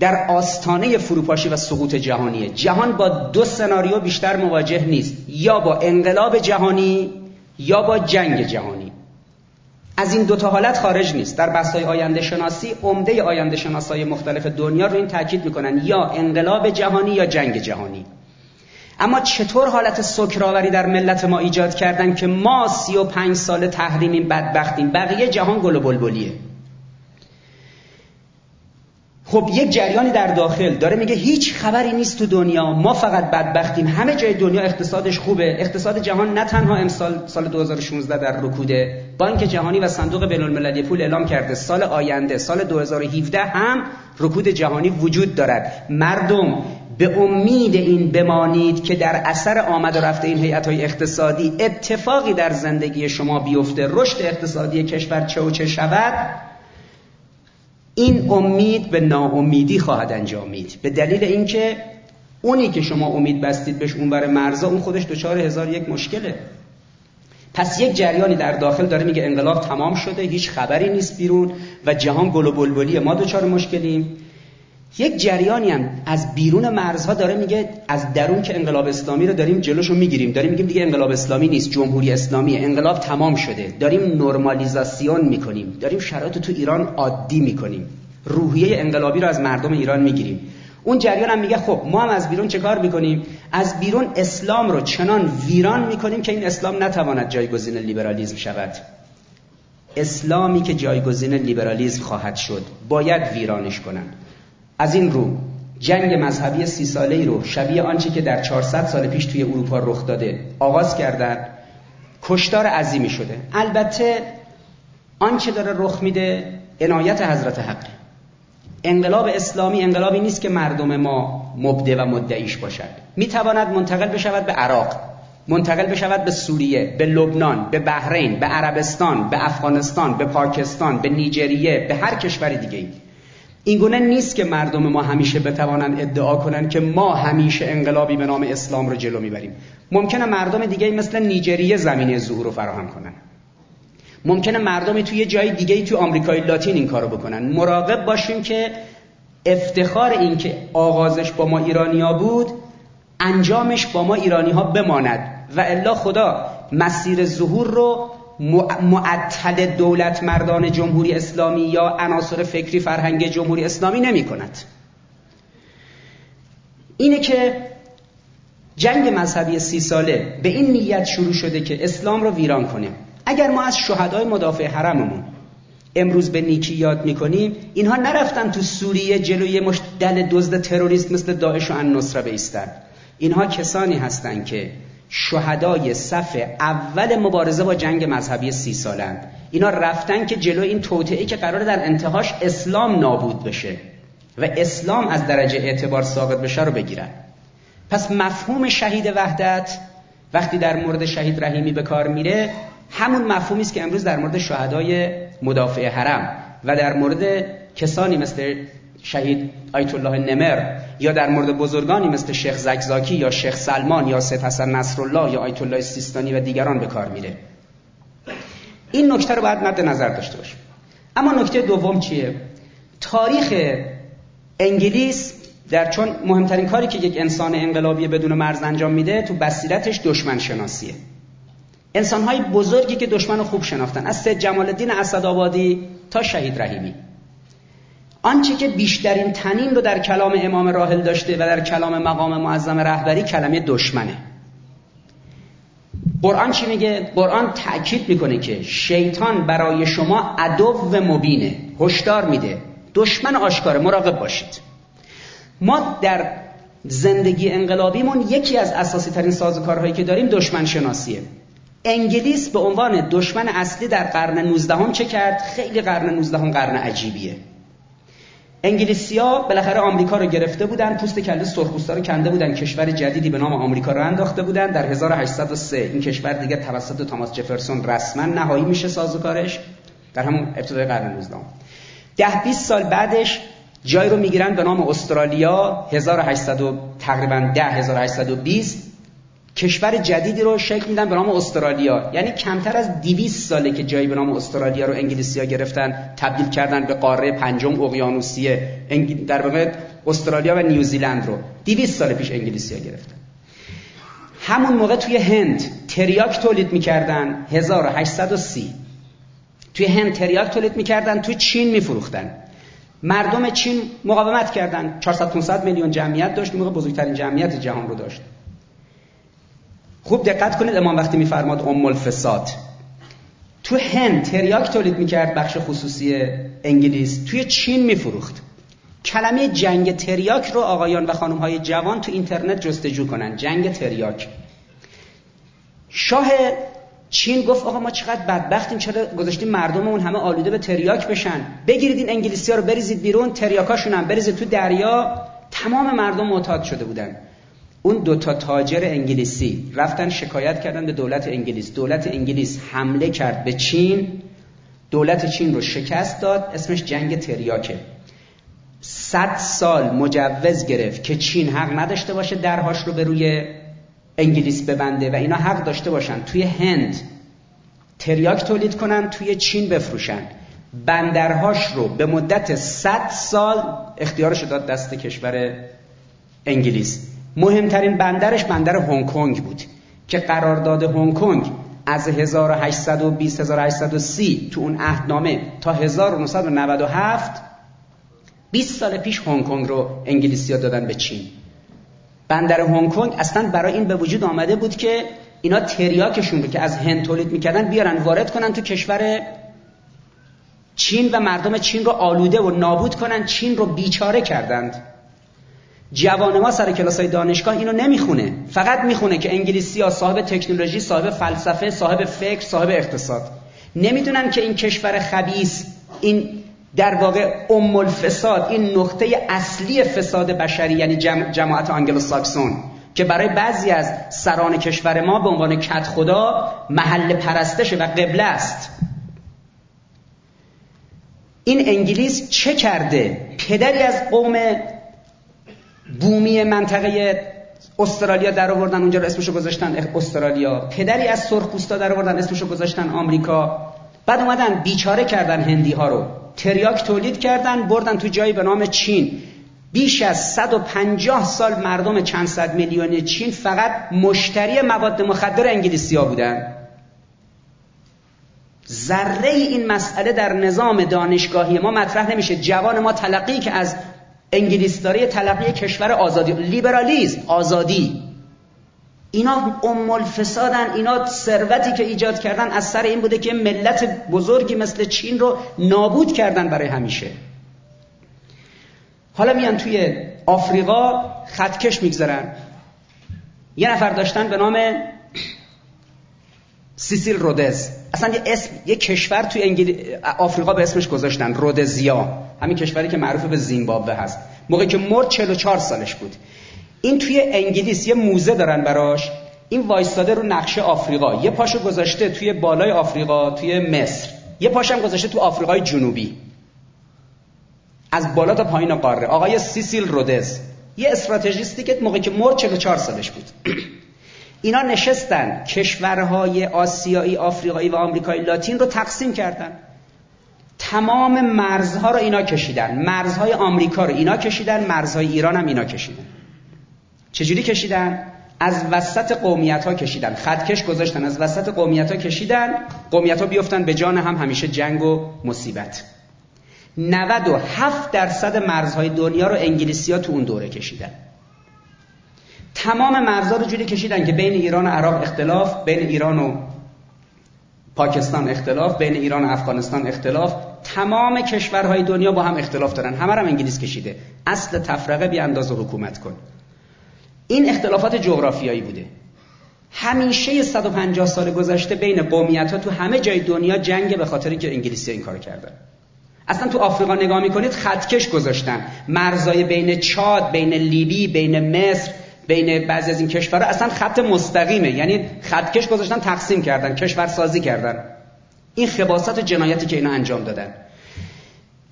در آستانه فروپاشی و سقوط جهانیه. جهان با دو سناریو بیشتر مواجه نیست. یا با انقلاب جهانی یا با جنگ جهانی. از این دوتا حالت خارج نیست. در بحث‌های آینده شناسی عمده آینده شناسای مختلف دنیا رو این تاکید می‌کنن یا انقلاب جهانی یا جنگ جهانی. اما چطور حالت سکراوری در ملت ما ایجاد کردن که ما سی و پنج سال تحریمیم بدبختیم؟ بقیه جهان گل و بلبلیه. خب یک جریانی در داخل داره میگه هیچ خبری نیست تو دنیا. ما فقط بدبختیم. همه جای دنیا اقتصادش خوبه. اقتصاد جهان نه تنها امسال سال 2016 در رکوده. بانک جهانی و صندوق بین المللی پول اعلام کرده سال آینده سال 2017 هم رکود جهانی وجود دارد. مردم به امید این بمانید که در اثر آمد و رفته این هیئت های اقتصادی اتفاقی در زندگی شما بیفته. رشد اقتصادی کشور چه و چه شود؟ این امید به ناامیدی خواهد انجامید. به دلیل اینکه اونی که شما امید بستید بهش اونور مرزا اون خودش دچار هزار یک مشکله. پس یک جریانی در داخل داره میگه انقلاب تمام شده هیچ خبری نیست بیرون و جهان گل و بلبلی ما دچار مشکلیم. یک جریانی هم از بیرون مرزها داره میگه از درون که انقلاب اسلامی رو داریم جلوشو می‌گیریم. داریم میگیم دیگه انقلاب اسلامی نیست جمهوری اسلامی انقلاب تمام شده. داریم نرمالیزاسیون می‌کنیم. داریم شرایط تو ایران عادی می‌کنیم. روحیه انقلابی رو از مردم ایران می‌گیریم. اون جریان هم میگه خب ما هم از بیرون چه کار می‌کنیم؟ از بیرون اسلام رو چنان ویران می‌کنیم که این اسلام نتواند جایگزین لیبرالیزم شود. اسلامی که جایگزین لیبرالیزم خواهد شد باید ویرانش کنند. از این رو جنگ مذهبی سی ساله ای رو شبیه آنچه که در 400 سال پیش توی اروپا رخ داده آغاز کردن کشتار عظیمی شده. البته آنچه داره رخ میده عنایت حضرت حق. انقلاب اسلامی انقلابی نیست که مردم ما مبده و مدعیش باشد. می‌تواند منتقل بشود به عراق منتقل بشود به سوریه به لبنان به بحرین به عربستان به افغانستان به پاکستان به نیجریه به هر کشور دیگه ای این گونه نیست که مردم ما همیشه بتوانند ادعا کنند که ما همیشه انقلابی به نام اسلام رو جلو می‌بریم. ممکنه مردم دیگه مثل نیجریه زمینه ظهور رو فراهم کنن. ممکنه مردمی توی جای دیگه توی آمریکای لاتین این کارو بکنن. مراقب باشیم که افتخار این که آغازش با ما ایرانیا بود انجامش با ما ایرانی ها بماند. و الا خدا مسیر ظهور رو معطل دولت مردان جمهوری اسلامی یا عناصر فکری فرهنگ جمهوری اسلامی نمی کند. اینه که جنگ مذهبی سی ساله به این نیت شروع شده که اسلام رو ویران کنیم. اگر ما از شهدای مدافع حرممون امروز به نیکی یاد می‌کنیم اینها نرفتن تو سوریه جلوی مش دل دزد تروریست مثل داعش و النصره بیستن. اینها کسانی هستند که شهدای صف اول مبارزه با جنگ مذهبی سی سالند. اینا رفتن که جلو این توطئه که قرار در انتهاش اسلام نابود بشه و اسلام از درجه اعتبار ساقط بشه رو بگیرن. پس مفهوم شهید وحدت وقتی در مورد شهید رحیمی به کار میره همون مفهومی است که امروز در مورد شهدای مدافع حرم و در مورد کسانی مثل شهید آیت الله نمر یا در مورد بزرگانی مثل شیخ زکزاکی یا شیخ سلمان یا سید حسن نصرالله یا آیت الله سیستانی و دیگران به کار میره. این نکته رو باید مد نظر داشته باشیم. اما نکته دوم چیه؟ تاریخ انگلیس در چون مهمترین کاری که یک انسان انقلابی بدون مرز انجام میده تو بصیرتش دشمن شناسیه. انسانهای بزرگی که دشمن خوب شناختن از سید جمال الدین اسدآبادی تا شهید رحیمی. آنچه که بیشترین تنین رو در کلام امام راحل داشته و در کلام مقام معظم رهبری کلمه دشمنه. قرآن چی میگه؟ قرآن تأکید می‌کنه که شیطان برای شما عدو مبینه هشدار میده. دشمن آشکاره مراقب باشید. ما در زندگی انقلابیمون یکی از اساسی ترین سازوکارهایی که داریم دشمن شناسیه انگلیس به عنوان دشمن اصلی در قرن 19 چه کرد؟ خیلی قرن 19 قرن عجیبیه. انگلیسیا بالاخره آمریکا رو گرفته بودن پوست کله سرخپوستا رو کنده بودن. کشور جدیدی به نام آمریکا رو انداخته بودن. در 1803 این کشور دیگه توسط تاماس جفرسون رسما نهایی میشه سازوکارش. در همون ابتدای قرن 19 ده 20 سال بعدش جای رو می‌گیرن به نام استرالیا. 1800 تقریبا 10 1820 کشور جدیدی رو شکل میدن به نام استرالیا. یعنی کمتر از 200 ساله که جایی به نام استرالیا رو انگلیسی‌ها گرفتن تبدیل کردن به قاره پنجم اقیانوسیه در واقع استرالیا و نیوزیلند رو. 200 سال پیش انگلیسی‌ها گرفتن. همون موقع توی هند تریاک تولید می‌کردن 1830 توی هند تریاک تولید می‌کردن توی چین میفروختن. مردم چین مقاومت کردن. 400 500 میلیون جمعیت داشت موقع بزرگترین جمعیت جهان رو داشت. خوب دقت کنید امام وقتی میفرماد ام الفساد. تو هند تریاک تولید می‌کرد بخش خصوصی انگلیس. توی چین میفروخت. کلمه جنگ تریاک رو آقایان و خانم های جوان تو اینترنت جستجو کنن. جنگ تریاک. شاه چین گفت آقا ما چقدر بدبختیم چرا گذاشتیم مردممون همه آلوده به تریاک بشن؟ بگیرید این انگلیسی ها رو بریزید بیرون تریاکاشون هم بریزید تو دریا. تمام مردم معتاد شده بودن. اون دوتا تاجر انگلیسی رفتن شکایت کردن به دولت انگلیس. دولت انگلیس حمله کرد به چین. دولت چین رو شکست داد اسمش جنگ تریاکه. صد سال مجوز گرفت که چین حق نداشته باشه درهاش رو به روی انگلیس ببنده و اینا حق داشته باشن. توی هند تریاک تولید کنن توی چین بفروشن. بندرهاش رو به مدت 100 سال اختیارش داد دست کشور انگلیس. مهمترین بندرش بندر هنگ کنگ بود که قرارداد هنگ کنگ از 1820 1830 تو اون عهدنامه تا 1997 20 سال پیش هنگ کنگ رو انگلیسی‌ها دادن به چین. بندر هنگ کنگ اصلا برای این به وجود آمده بود که اینا تریاکشون رو که از هند تولید می‌کردن بیارن وارد کنن تو کشور چین و مردم چین رو آلوده و نابود کنن چین رو بیچاره کردند. جوان ما سر کلاس های دانشگاه اینو نمی‌خونه. فقط می‌خونه که انگلیسی ها صاحب تکنولوژی صاحب فلسفه صاحب فکر صاحب اقتصاد. نمی‌دونن که این کشور خبیس این در واقع ام الفساد این نقطه اصلی فساد بشری یعنی جماعت آنگلو ساکسون که برای بعضی از سران کشور ما به عنوان کت خدا محل پرستشه و قبله است. این انگلیس چه کرده؟ پدری از قوم بومی منطقه استرالیا در آوردن اونجا رو اسمشو گذاشتن استرالیا. پدری از سرخپوستا در آوردن اسمشو گذاشتن آمریکا. بعد اومدن بیچاره کردن هندی ها رو. تریاک تولید کردن بردن تو جایی به نام چین. بیش از 150 سال مردم چند صد میلیونی چین فقط مشتری مواد مخدر انگلیسی ها بودن. ذره این مسئله در نظام دانشگاهی ما مطرح نمیشه. جوان ما تلقی که از انگلیس داره تلقی کشور آزادی لیبرالیسم آزادی. اینا ام الفسادن اینا ثروتی که ایجاد کردن از سر این بوده که ملت بزرگی مثل چین رو نابود کردن برای همیشه. حالا میان توی آفریقا خطکش می‌گذارن. یه نفر داشتن به نام سیسیل رودز. اصلا یه اسم یه کشور توی انگلی... آفریقا به اسمش گذاشتن رودزیا. همین کشوری که معروف به زیمبابوه هست. موقعی که مرد 44 سالش بود. این توی انگلیس یه موزه دارن براش. این وایستاده رو نقشه آفریقا. یه پاشو گذاشته توی بالای آفریقا توی مصر. یه پاشم گذاشته تو آفریقای جنوبی. از بالا تا پایین قاره. آقای سیسیل رودز. یه استراتژیستی که موقعی که مرد 44 سالش بود. اینا نشستن. کشورهای آسیایی آفریقایی و آمریکای لاتین رو تقسیم کردن. تمام مرزها رو اینا کشیدن. مرزهای آمریکا رو اینا کشیدن مرزهای ایران هم اینا کشیدن. چجوری کشیدن؟ از وسط قومیت ها کشیدن. خطکش گذاشتن از وسط قومیت ها کشیدن. قومیت ها بیفتن به جان هم همیشه جنگ و مصیبت. 97 درصد مرزهای دنیا رو انگلیسی ها تو اون دوره کشیدن. تمام مرزها رو جوری کشیدن که بین ایران و عراق اختلاف بین ایران و پاکستان اختلاف بین ایران و افغانستان اختلاف. تمام کشورهای دنیا با هم اختلاف دارن. همه هم انگلیس کشیده. اصل تفرقه بی اندازه حکومت کن. این اختلافات جغرافیایی بوده. همیشه 150 سال گذشته بین قومیت ها تو همه جای دنیا جنگ به خاطر که انگلیسی این کار کردن. اصلا تو آفریقا نگاه می‌کنید خطکش گذاشتن. مرزای بین چاد بین لیبی بین مصر بین بعضی از این کشورها اصلا خط مستقیمه. یعنی خطکش گذاشتن تقسیم کردن کشور سازی کردن. این خباست جنایتی که اینا انجام دادن.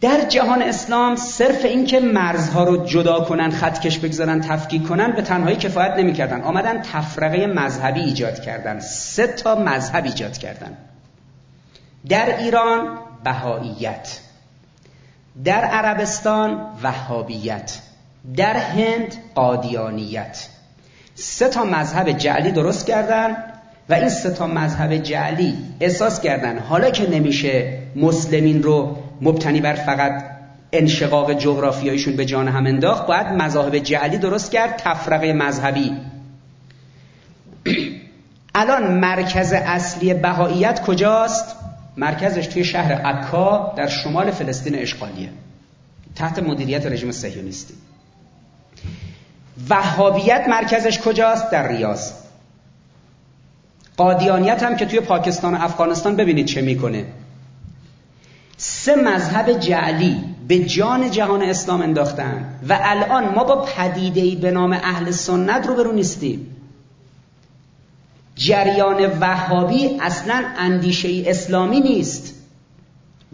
در جهان اسلام صرف این که مرزها رو جدا کنن خطکش بگذارن تفکیک کنن به تنهایی کفایت نمی‌کردن. آمدن تفرقه مذهبی ایجاد کردن. سه تا مذهب ایجاد کردن. در ایران بهاییت. در عربستان وهابیت. در هند قادیانیت. سه تا مذهب جعلی درست کردن و این سه تا مذهب جعلی احساس کردن حالا که نمیشه مسلمین رو مبتنی بر فقط انشقاق جغرافیاییشون به جان هم انداخت باید مذاهب جعلی درست کرد تفرقه مذهبی. الان مرکز اصلی بهاییت کجاست؟ مرکزش توی شهر عکا در شمال فلسطین اشغالیه تحت مدیریت رژیم صهیونیستی. وهابیت مرکزش کجاست؟ در ریاض. قادیانیت هم که توی پاکستان و افغانستان ببینید چه می‌کنه. سه مذهب جعلی به جان جهان اسلام انداختن و الان ما با پدیدهی به نام اهل سنت رو برو نیستیم. جریان وهابی اصلا اندیشه اسلامی نیست.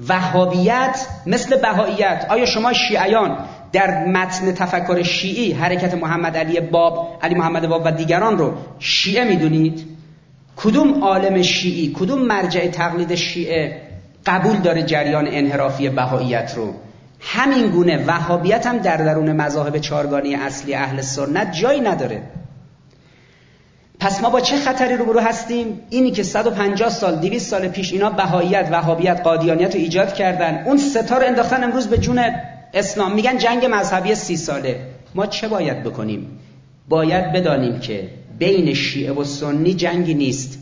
وهابیت مثل بهاییت. آیا شما شیعیان در متن تفکر شیعی حرکت محمد علی باب علی محمد باب و دیگران رو شیعه می‌دونید؟ کدوم عالم شیعی کدوم مرجع تقلید شیعه قبول داره جریان انحرافی بهاییت رو؟ همین گونه وهابیت هم در درون مذاهب چارگانی اصلی اهل سنت جایی نداره. پس ما با چه خطری روبرو هستیم؟ اینی که 150 سال 200 سال پیش اینا بهاییت وهابیت قادیانیت رو ایجاد کردن. اون ستا رو انداختن امروز به جون اسلام میگن جنگ مذهبی سی ساله. ما چه باید بکنیم؟ باید بدانیم که بین شیعه و سنی جنگی نیست.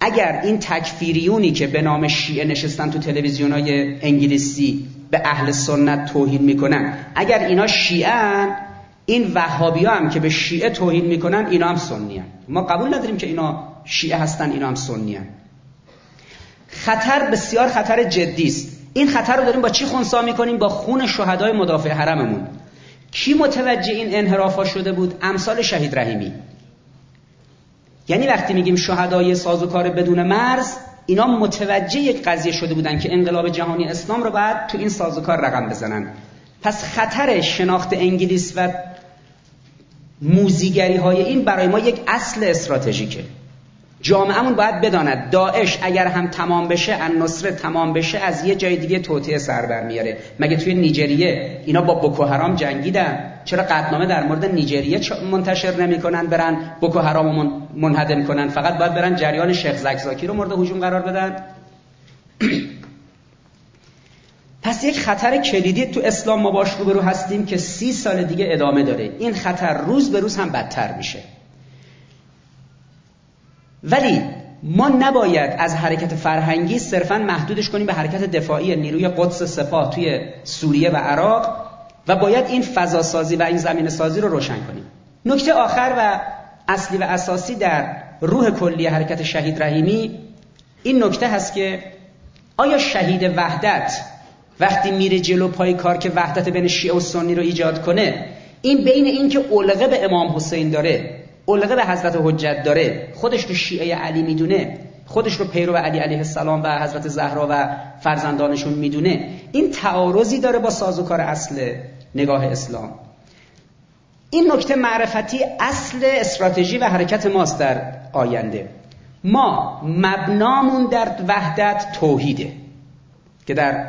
اگر این تکفیریونی که به نام شیعه نشستن تو تلویزیون های انگلیسی به اهل سنت توهین می‌کنن اگر اینا شیعه این وهابی ها هم که به شیعه توهین می‌کنن اینا هم سنی ما قبول نداریم که اینا شیعه هستن اینا هم سنی خطر بسیار خطر جدی است. این خطر رو داریم با چی خونسا می‌کنیم؟ با خون شهدای مدافع حرممون. کی متوجه این انحرافا شده بود؟ امثال شهید رحیمی. یعنی وقتی میگیم شهدای سازوکار بدون مرز اینا متوجه یک قضیه شده بودن که انقلاب جهانی اسلام رو باید تو این سازوکار رقم بزنن. پس خطر شناخت انگلیس و موزیگری های این برای ما یک اصل استراتژیکه. جامعهمون باید بداند. داعش اگر هم تمام بشه ان نصره تمام بشه از یه جای دیگه توطئه سر بر میاره. مگه توی نیجریه اینا با بوکو حرام جنگیدن؟ چرا قطنامه در مورد نیجریه منتشر نمی‌کنن برن بوکو حرام منهدم کنن؟ فقط باید برن جریان شیخ زکزاکی رو مورد هجوم قرار بدن؟ پس یک خطر کلیدی تو اسلام ما باش روبرو هستیم که سی سال دیگه ادامه داره. این خطر روز به روز هم بدتر میشه. ولی ما نباید از حرکت فرهنگی صرفا محدودش کنیم به حرکت دفاعی نیروی قدس سپاه توی سوریه و عراق و باید این فضا سازی و این زمین سازی رو روشن کنیم. نکته آخر و اصلی و اساسی در روح کلی حرکت شهید رحیمی این نکته هست که آیا شهید وحدت وقتی میره جلو پای کار که وحدت بین شیعه و سنی رو ایجاد کنه این بین این که علقه به امام حسین داره علقه به حضرت حجت داره خودش رو شیعه علی می‌دونه خودش رو پیرو علی علیه السلام و حضرت زهرا و فرزندانشون می‌دونه. این تعارضی داره با سازوکار اصل نگاه اسلام. این نکته معرفتی اصل استراتژی و حرکت ماست در آینده. ما مبنامون در وحدت توحیده که در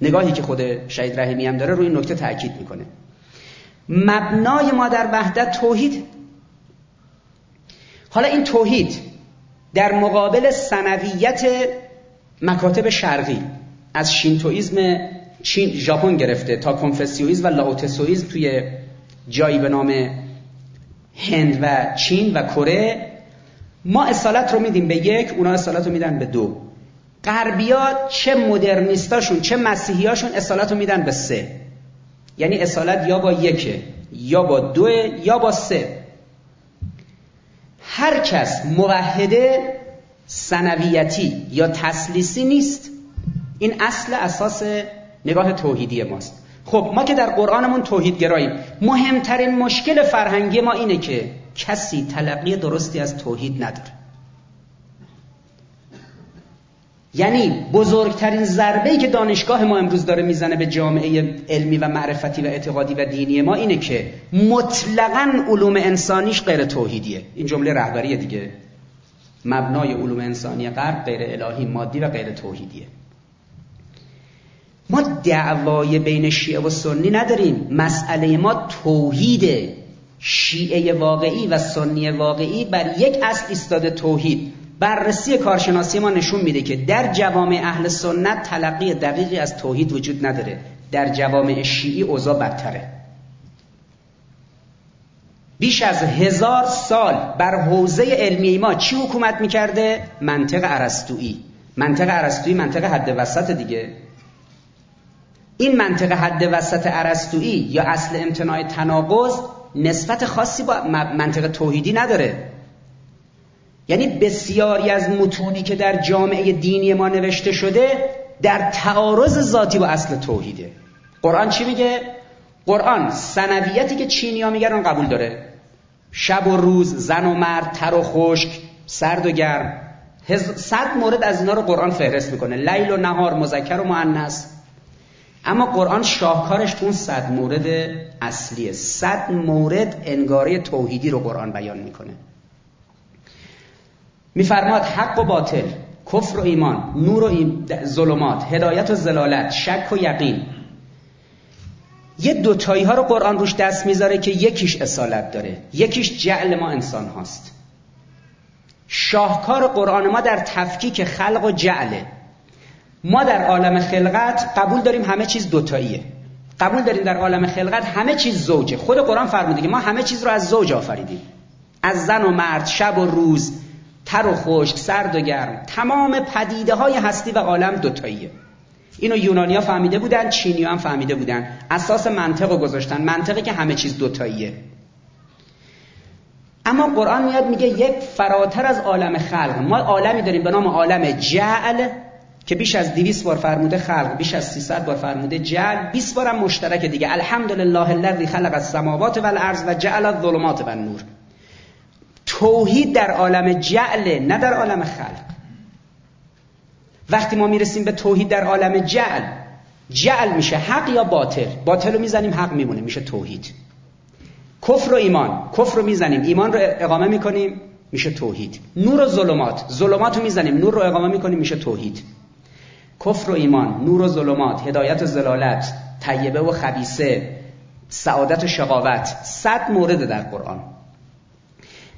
نگاهی که خود شهید رحیمی هم داره روی این نکته تاکید می‌کنه. مبنای ما در وحدت توحید حالا این توحید در مقابل سنویت مکاتب شرقی از شینتویزم چین ژاپن گرفته تا کنفسیویزم و لاوتسویزم توی جایی به نام هند و چین و کره ما اصالت رو میدیم به یک اونا اصالت رو میدن به دو. غربیا چه مدرنیستاشون چه مسیحیاشون اصالت رو میدن به سه. یعنی اصالت یا با یکه یا با دو یا با سه. هر کس موحده سنویتی یا تسلیسی نیست. این اصل اساس نگاه توحیدی ماست. خب ما که در قرآنمون توحید گراییم مهمترین مشکل فرهنگی ما اینه که کسی تلقی درستی از توحید نداره. یعنی بزرگترین ضربه که دانشگاه ما امروز داره می‌زنه به جامعه علمی و معرفتی و اعتقادی و دینی ما اینه که مطلقا علوم انسانیش غیر توحیدیه. این جمله رهبری دیگه. مبنای علوم انسانی غرب غیر الهی مادی و غیر توحیدیه. ما دعوای بین شیعه و سنی نداریم. مسئله ما توحید. شیعه واقعی و سنی واقعی بر یک اصل ایستاده توحید. بررسی کارشناسی ما نشون میده که در جوامع اهل سنت تلقی دقیقی از توحید وجود نداره. در جوامع شیعی اوضاع بدتره. بیش از هزار سال بر حوزه علمی ما چی حکومت می‌کرده؟ منطق عرستویی منطق عرستویی منطق حد وسط دیگه. این منطق حد وسط عرستویی یا اصل امتناع تناقض نسبت خاصی با منطق توحیدی نداره. یعنی بسیاری از متونی که در جامعه دینی ما نوشته شده در تعارض ذاتی با اصل توحیده. قرآن چی میگه؟ قرآن سنویتی که چینی میگن قبول داره. شب و روز زن و مرد تر و خشک سرد و گرم. صد مورد از اینا رو قرآن فهرست می‌کنه. لیل و نهار مذکر و مؤنث. اما قرآن شاهکارش اون صد مورد اصلیه. صد مورد انگاره توحیدی رو قرآن بیان می‌کنه. میفرماد حق و باطل کفر و ایمان نور و ظلمات هدایت و زلالت شک و یقین. یه دوتایی ها رو قرآن روش دست می‌ذاره که یکیش اصالت داره. یکیش جعل ما انسان هاست. شاهکار قرآن ما در تفکیک خلق و جعله. ما در عالم خلقت قبول داریم همه چیز دوتاییه قبول داریم در عالم خلقت همه چیز زوجه. خود قرآن فرموده که ما همه چیز رو از زوج آفریدیم. از زن و مرد شب و روز تر و خشک سرد و گرم. تمام پدیده های هستی و عالم دوتاییه. اینو یونانیا فهمیده بودن چینی هم فهمیده بودن. اساس منطق رو گذاشتن. منطقی که همه چیز دوتاییه. اما قرآن میاد میگه یک فراتر از عالم خلق. ما عالمی داریم به نام عالم جعل که بیش از 200 بار فرموده خلق بیش از 300 بار فرموده جعل. 20 بار هم مشترک دیگه. الحمدلله الذی خلق السماوات والارض و جعل الظلمات و النور توحید در عالم جعل نه در عالم خلق. وقتی ما می‌رسیم به توحید در عالم جعل جعل میشه حق یا باطل؟ باطل رو می‌زنیم حق میمونه میشه توحید. کفر و ایمان کفر رو می‌زنیم ایمان رو اقامه می‌کنیم میشه توحید. نور و ظلمات ظلمات رو می‌زنیم نور رو اقامه می‌کنیم میشه توحید. کفر و ایمان نور و ظلمات هدایت و زلالت طیبه و خبیسه سعادت و شقاوت صد مورد در قرآن.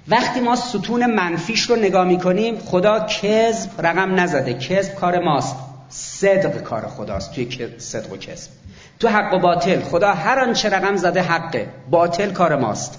وقتی ما ستون منفیش رو نگاه می‌کنیم خدا کذب رقم نزده. کذب کار ماست. صدق کار خداست. توی صدق و کذب. تو حق و باطل خدا هر آنچه رقم زده حقه. باطل کار ماست.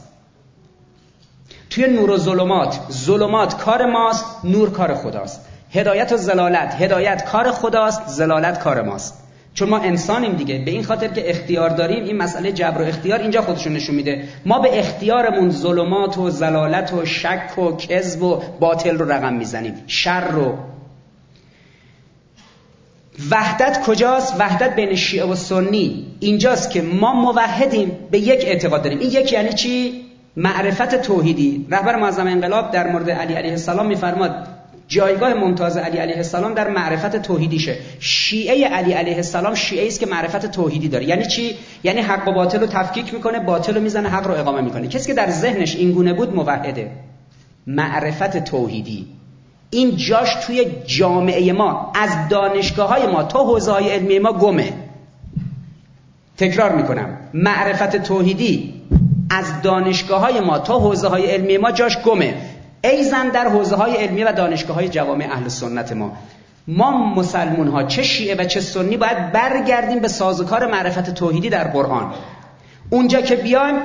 توی نور و ظلمات ظلمات کار ماست نور کار خداست. هدایت و زلالت هدایت کار خداست زلالت کار ماست. چون ما انسانیم دیگه. به این خاطر که اختیار داریم این مسئله جبر و اختیار اینجا خودشون نشون میده. ما به اختیارمون ظلمات و زلالت و شک و کذب و باطل رو رقم می‌زنیم. شر رو. وحدت کجاست؟ وحدت بین شیعه و سنی. اینجاست که ما موحدیم به یک اعتقاد داریم. این یک یعنی چی؟ معرفت توحیدی. رهبر معظم انقلاب در مورد علی علیه السلام میفرماد جایگاه ممتاز علی علیه السلام در معرفت توحیدیشه. شیعه علی علیه السلام شیعه است که معرفت توحیدی داره. یعنی چی؟ یعنی حق و باطل رو تفکیک می‌کنه باطل رو می‌زنه حق رو اقامه می‌کنه. کسی که در ذهنش این گونه بود موحده. معرفت توحیدی. این جاش توی جامعه ما از دانشگاه های ما تا حوزه های علمی ما گمه. تکرار می‌کنم. معرفت توحیدی از دانشگاه های ما تا حوزه های علمی ما جاش گمه. ایزن در حوزه های علمی و دانشگاه های جوامع اهل سنت ما ما مسلمون ها چه شیعه و چه سنی باید برگردیم به سازوکار معرفت توحیدی در قرآن. اونجا که بیایم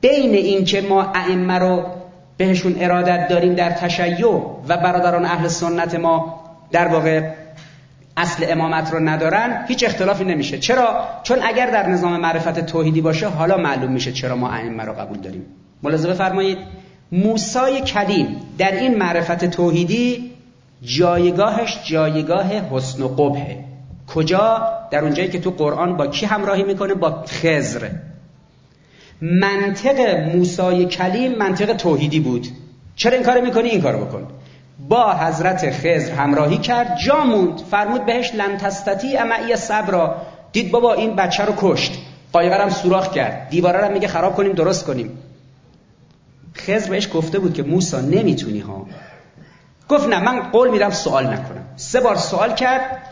بین این که ما ائمه رو بهشون ارادت داریم در تشیع و برادران اهل سنت ما در واقع اصل امامت رو ندارن هیچ اختلافی نمیشه. چرا؟ چون اگر در نظام معرفت توحیدی باشه حالا معلوم میشه چرا ما ائمه رو قبول داریم. ملاحظه بفرمایید. موسای کلیم در این معرفت توحیدی جایگاهش جایگاه حسن و قبهه کجا؟ در اونجایی که تو قرآن با کی همراهی می‌کنه؟ با خزر منطق موسای کلیم منطق توحیدی بود. چرا این کار می‌کنی؟ این کار بکن. با حضرت خزر همراهی کرد جا موند. فرمود بهش لن تستطیع امعی صبر. دید بابا این بچه رو کشت. قایقرم سوراخ کرد. دیواره رو میگه خراب کنیم درست کنیم. خزر بهش گفته بود که موسا نمی‌تونی ها. گفت نه من قول میدم سوال نکنم. سه بار سوال کرد.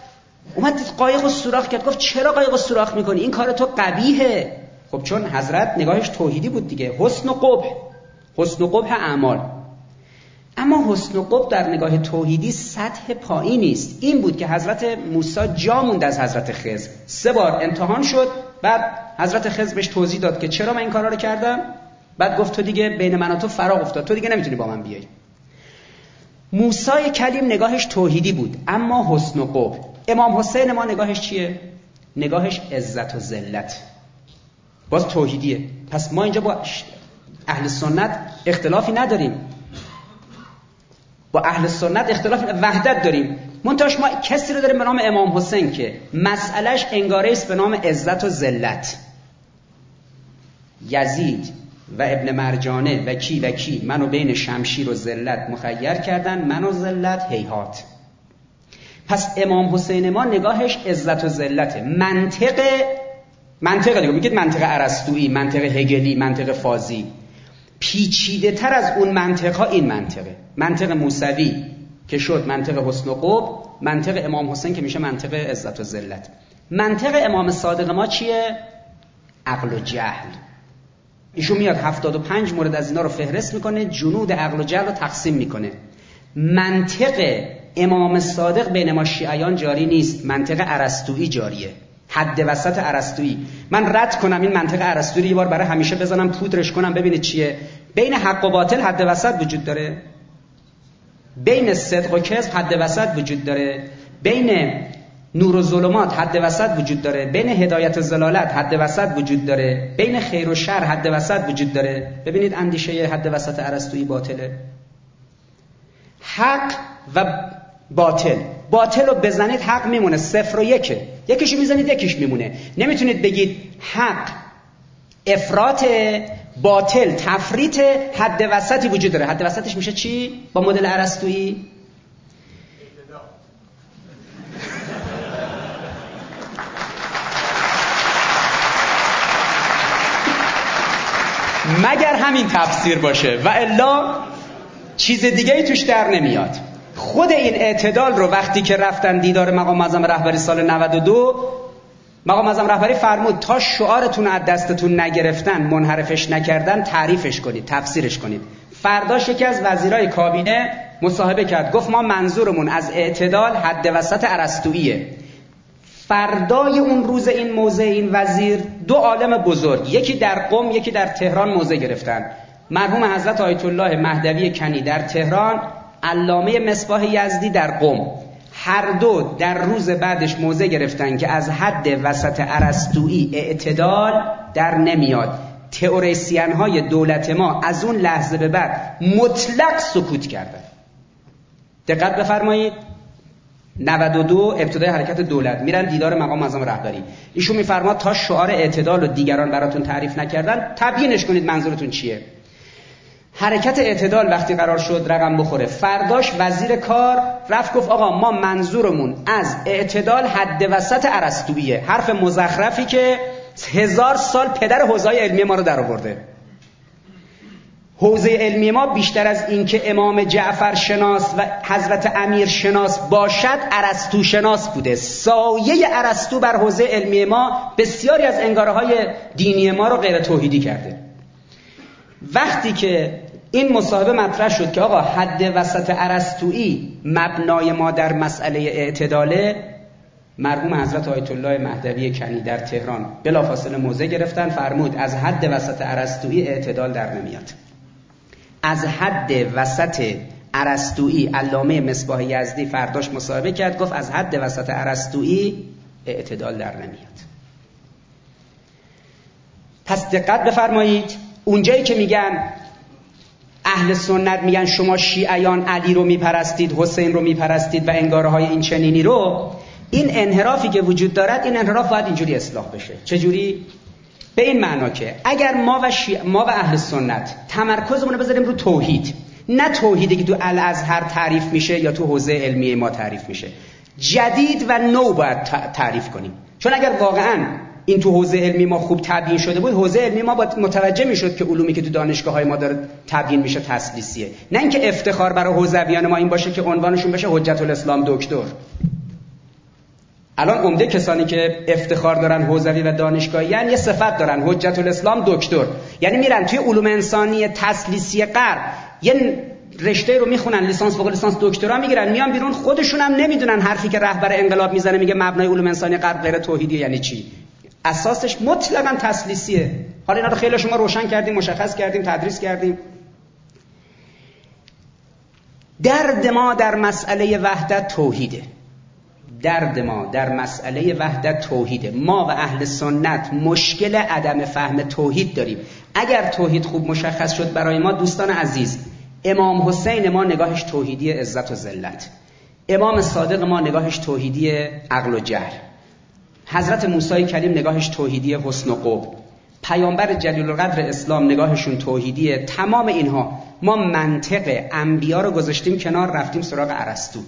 اومد دید قایق رو سوراخ کرد. گفت چرا قایق رو سوراخ می‌کنی؟ این کار تو قبیهه خب چون حضرت نگاهش توحیدی بود دیگه. حسن و قبح. حسن و قبح اعمال. اما حسن و قبح در نگاه توحیدی سطح پایینی است این بود که حضرت موسی جا موند از حضرت خضر. سه بار امتحان شد. بعد حضرت خضر بهش توضیح داد که چرا من این کارا رو کردم؟ بعد گفت تو دیگه بین من و تو فراغ افتاد. تو دیگه نمی‌تونی با من بیای. موسی کلیم نگاهش توحیدی بود اما حسن و امام حسین ما نگاهش چیه؟ نگاهش عزت و ذلت. باز توحیدیه. پس ما اینجا با اهل سنت اختلافی نداریم. با اهل سنت اختلاف وحدت داریم. منتاش ما کسی رو داریم به نام امام حسین که مسئلهش انگاره است به نام عزت و ذلت. یزید و ابن مرجانه و کی و کی منو بین شمشیر و ذلت مخیر کردن من و ذلت هیهات. پس امام حسین ما نگاهش عزت و ذلت منطق منطق دیگه میگید منطق ارسطویی منطق هگلی منطق فازی. پیچیده تر از اون منطق ها این منطقه. منطق موسوی که شد منطق حسن و قب منطق امام حسین که میشه منطق عزت و ذلت منطق امام صادق ما چیه؟ عقل و جهل. ایشون میاد 75 مورد از اینا رو فهرست می‌کنه جنود عقل و جهل رو تقسیم می‌کنه. منطق امام صادق بین ما شیعیان جاری نیست منطق ارسطویی جاریه. حد وسط ارسطویی. من رد کنم این منطق ارسطویی یه بار برای همیشه بزنم پودرش کنم ببینید چیه. بین حق و باطل حد وسط وجود داره. بین صدق و کذب حد وسط وجود داره. بین نور و ظلمات حد وسط وجود داره. بین هدایت و زلالت حد وسط وجود داره. بین خیر و شر حد وسط وجود داره. ببینید اندیشه حد وسط ارسطویی باطله. حق و باطل. باطل رو بزنید حق میمونه. صفر و یکه. یکیشو می‌زنید یکیش میمونه. نمی‌تونید بگید حق افراط باطل تفریط حد وسطی وجود داره. حد وسطش میشه چی؟ با مدل ارسطویی مگر همین تفسیر باشه و الا چیز دیگه ای توش در نمیاد. خود این اعتدال رو وقتی که رفتن دیدار مقام معظم رهبری سال 92 مقام معظم رهبری فرمود تا شعارتون از دستتون نگرفتن منحرفش نکردن تعریفش کنید تفسیرش کنید. فرداش یکی از وزیرای کابینه مصاحبه کرد. گفت ما منظورمون از اعتدال حد وسط عرستویه فردای اون روز این موضع این وزیر دو عالم بزرگ یکی در قم یکی در تهران موضع گرفتن. مرحوم حضرت آیت الله مهدوی کنی در تهران علامه مصباح یزدی در قم. هر دو در روز بعدش موضع گرفتن که از حد وسط عرستویی اعتدال در نمیاد. تئوریسین های دولت ما از اون لحظه به بعد مطلق سکوت کردن. دقت بفرمایید. 92 ابتدای حرکت دولت. میرن دیدار مقام معظم رهبری. ایشون میفرماد تا شعار اعتدال و دیگران براتون تعریف نکردن تبیینش کنید منظورتون چیه. حرکت اعتدال وقتی قرار شد رقم بخوره فرداش وزیر کار رفت گفت آقا ما منظورمون از اعتدال حد وسط عرستویه حرف مزخرفی که هزار سال پدر حوزه علمی ما رو در آورده. حوزه علمی ما بیشتر از اینکه امام جعفر شناس و حضرت امیر شناس باشد ارسطو شناس بوده. سایه ارسطو بر حوزه علمی ما بسیاری از انگاره های دینی ما رو غیر توحیدی کرده. وقتی که این مصاحبه مطرح شد که آقا حد وسط ارسطویی مبنای ما در مسئله اعتداله مرحوم حضرت آیت الله مهدوی کنی در تهران بلافاصله موضع گرفتن فرمود از حد وسط ارسطویی اعتدال در نمیاد. از حد وسط عرستویی علامه مصباح یزدی فرداش مصاحبه کرد گفت از حد وسط عرستویی اعتدال در نمیاد. پس دقت بفرمایید اونجایی که میگن اهل سنت میگن شما شیعیان علی رو میپرستید حسین رو میپرستید و انگاره های این چنینی رو این انحرافی که وجود دارد این انحراف باید اینجوری اصلاح بشه. چجوری؟ به این معنا که اگر ما و, ما و اهل سنت تمرکزمون رو بذاریم رو توحید نه توحیدی که تو الازهر تعریف میشه یا تو حوزه علمی ما تعریف میشه. جدید و نو باید تعریف کنیم. چون اگر واقعا این تو حوزه علمی ما خوب تبیین شده بود حوزه علمی ما باید متوجه می‌شد که علومی که تو دانشگاه های ما داره تبیین میشه تسلیسیه نه اینکه افتخار برای حوزویان ما این باشه که عنوانشون بشه حجت الاسلام دکتر. الان عمده کسانی که افتخار دارن حوزوی و دانشگاهی یعنی یه صفت دارن حجت الاسلام دکتر. یعنی میرن توی علوم انسانی تسلیسی غرب یه رشته رو می‌خونن لیسانس فوق لیسانس دکترا می‌گیرن میان بیرون خودشون هم نمی‌دونن حرفی که رهبر انقلاب می‌زنه میگه مبنای علوم انسانی غرب غیر توحیدی یعنی چی؟ اساسش مطلقا تسلیسیه. حالا اینا رو خیلی شما روشن کردیم مشخص کردیم تدریس کردیم. درد ما در مسئله وحدت توحیده. درد ما در مسئله وحدت توحیده. ما و اهل سنت مشکل عدم فهم توحید داریم. اگر توحید خوب مشخص شد برای ما دوستان عزیز امام حسین ما نگاهش توحیدی عزت و ذلت. امام صادق ما نگاهش توحیدی عقل و جهل. حضرت موسی کریم نگاهش توحیدی حسن و قب پیامبر جلیل القدر اسلام نگاهشون توحیدیه تمام اینها. ما منطق انبیا رو گذاشتیم کنار رفتیم سراغ ارسطو.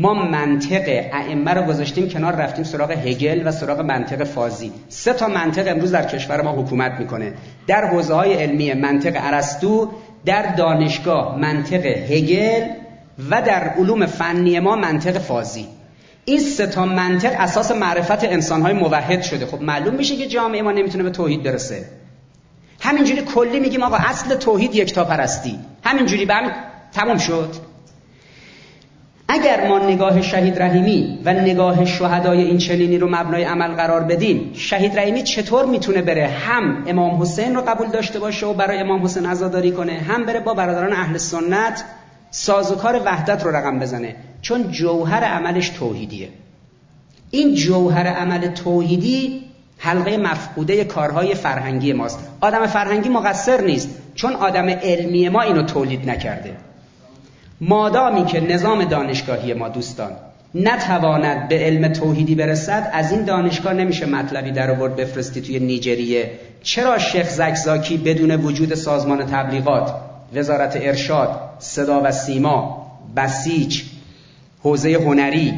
ما منطق ائمه رو گذاشتیم کنار رفتیم سراغ هگل و سراغ منطق فازی. سه تا منطق امروز در کشور ما حکومت می‌کنه. در حوزه های علمی منطق ارسطو در دانشگاه منطق هگل و در علوم فنی ما منطق فازی. این سه تا منطق اساس معرفت انسانهای موحد شده. خب معلوم میشه که جامعه ما نمی‌تونه به توحید برسه. همینجوری کلی میگیم آقا اصل توحید یکتا پرستی. همینجوری به هم تموم شد. اگر ما نگاه شهید رحیمی و نگاه شهدای این چنینی رو مبنای عمل قرار بدیم شهید رحیمی چطور می‌تونه بره؟ هم امام حسین رو قبول داشته باشه و برای امام حسین عزاداری کنه هم بره با برادران اهل سنت سازوکار وحدت رو رقم بزنه. چون جوهر عملش توحیدیه. این جوهر عمل توحیدی حلقه مفقوده کارهای فرهنگی ماست. آدم فرهنگی مقصر نیست چون آدم علمی ما اینو تولید نکرده. مادامی که نظام دانشگاهی ما دوستان نتواند به علم توحیدی برسد از این دانشگاه نمیشه مطلبی در آورد بفرستی توی نیجریه. چرا شیخ زکزاکی بدون وجود سازمان تبلیغات وزارت ارشاد صدا و سیما بسیج حوزه هنری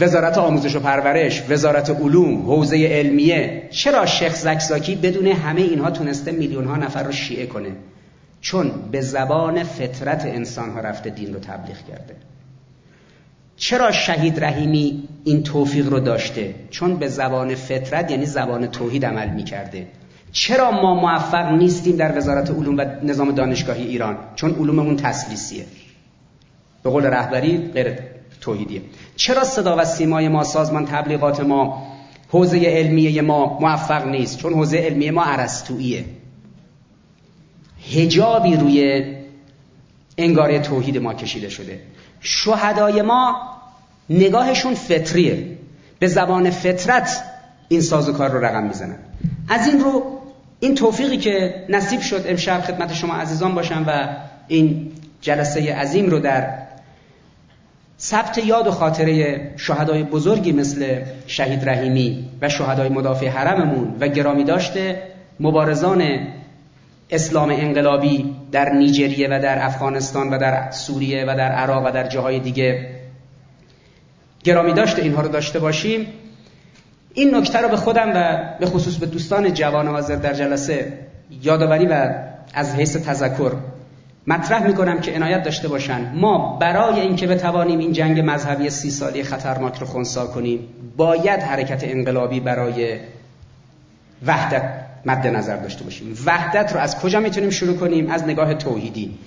وزارت آموزش و پرورش وزارت علوم حوزه علمیه چرا شیخ زکزاکی بدون همه اینها تونسته میلیون ها نفر رو شیعه کنه؟ چون به زبان فطرت انسان ها رفته دین رو تبلیغ کرده. چرا شهید رحیمی این توفیق رو داشته؟ چون به زبان فطرت یعنی زبان توحید عمل می‌کرده. چرا ما موفق نیستیم در وزارت علوم و نظام دانشگاهی ایران؟ چون علوممون تسلیسیه. به قول رهبری غیر توحیدیه. چرا صدا و سیمای ما سازمان تبلیغات ما حوزه علمیه ما موفق نیست؟ چون حوزه علمیه ما عرستوییه هجابی روی انگاره توحید ما کشیده شده. شهدای ما نگاهشون فطریه. به زبان فطرت این سازوکار رو رقم می‌زنن. از این رو این توفیقی که نصیب شد امشب خدمت شما عزیزان باشم و این جلسه عظیم رو در ثبت یاد و خاطره شهدای بزرگی مثل شهید رحیمی و شهدای مدافع حرممون و گرامی داشته مبارزان اسلام انقلابی در نیجریه و در افغانستان و در سوریه و در عراق و در جاهای دیگه گرامی داشته اینها رو داشته باشیم. این نکته رو به خودم و به خصوص به دوستان جوان حاضر در جلسه یادآوری و از حیث تذکر مطرح می‌کنم که عنایت داشته باشن. ما برای اینکه بتوانیم این جنگ مذهبی سی سالی خطرناک رو خونسا کنیم باید حرکت انقلابی برای وحدت مد نظر داشته باشیم. وحدت رو از کجا می‌تونیم شروع کنیم؟ از نگاه توحیدی.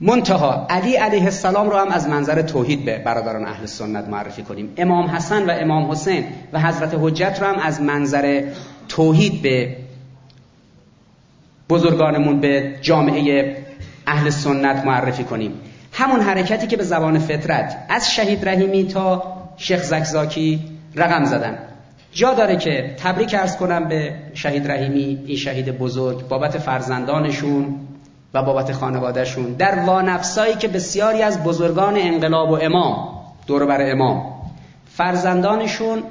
منتها علی علیه السلام رو هم از منظر توحید به برادران اهل سنت معرفی کنیم. امام حسن و امام حسین و حضرت حجت رو هم از منظر توحید به بزرگانمون به جامعه اهل سنت معرفی کنیم. همون حرکتی که به زبان فطرت از شهید رحیمی تا شیخ زکزاکی رقم زدن. جا داره که تبریک ارز کنم به شهید رحیمی این شهید بزرگ بابت فرزندانشون و بابت خانوادهشون. در وانفسایی که بسیاری از بزرگان انقلاب و امام دور بر امام فرزندانشون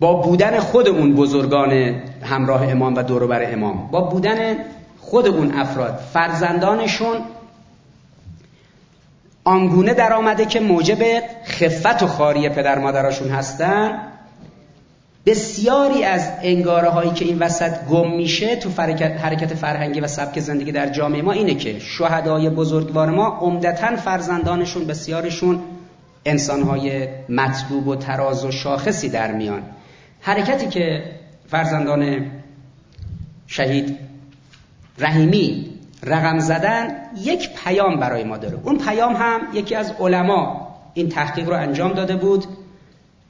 با بودن خود اون بزرگان همراه امام و دور بر امام. با بودن خود اون افراد. فرزندانشون آنگونه در آمده که موجب خفت و خاری پدر مادراشون هستن بسیاری از انگاره هایی که این وسط گم میشه تو حرکت فرهنگی و سبک زندگی در جامعه ما اینه که شهدای بزرگوار ما عمدتا فرزندانشون بسیارشون انسانهای مطلوب و تراز و شاخصی در میان. حرکتی که فرزندان شهید رحیمی رقم زدن یک پیام برای ما داره. اون پیام هم یکی از علما این تحقیق رو انجام داده بود.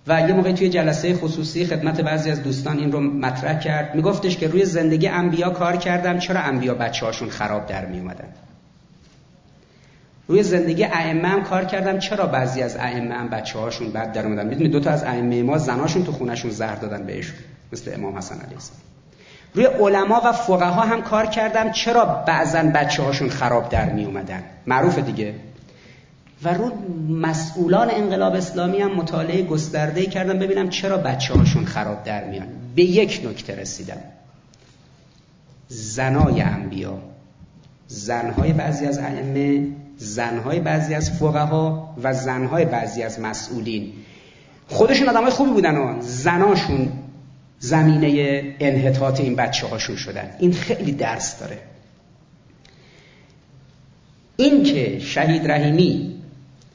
و یه موقعی توی جلسه خصوصی خدمت بعضی از دوستان این رو مطرح کرد. میگفتش که روی زندگی انبیا کار کردم چرا انبیا بچه هاشون خراب در می اومدن روی زندگی ائمه هم کار کردم چرا بعضی از ائمه هم بچه بد در اومدن؟ می‌دونید دو تا از ائمه ما زناشون تو خونشون زهر دادن بهشون مثل امام حسن علیه السلام. روی علما و فقها هم کار کردم چرا بعضا بچه هاشون خراب در می اومدن معروف دیگه. و رو مسئولان انقلاب اسلامی هم مطالعه گسترده کردم ببینم چرا بچه هاشون خراب در میان. به یک نکته رسیدم. زنای انبیا زنهای بعضی از ائمه زنهای بعضی از فقها و زنهای بعضی از مسئولین. خودشون آدمای خوبی بودن و زناشون زمینه انحطاط این بچه هاشون شدن. این خیلی درس داره. این که شهید رحیمی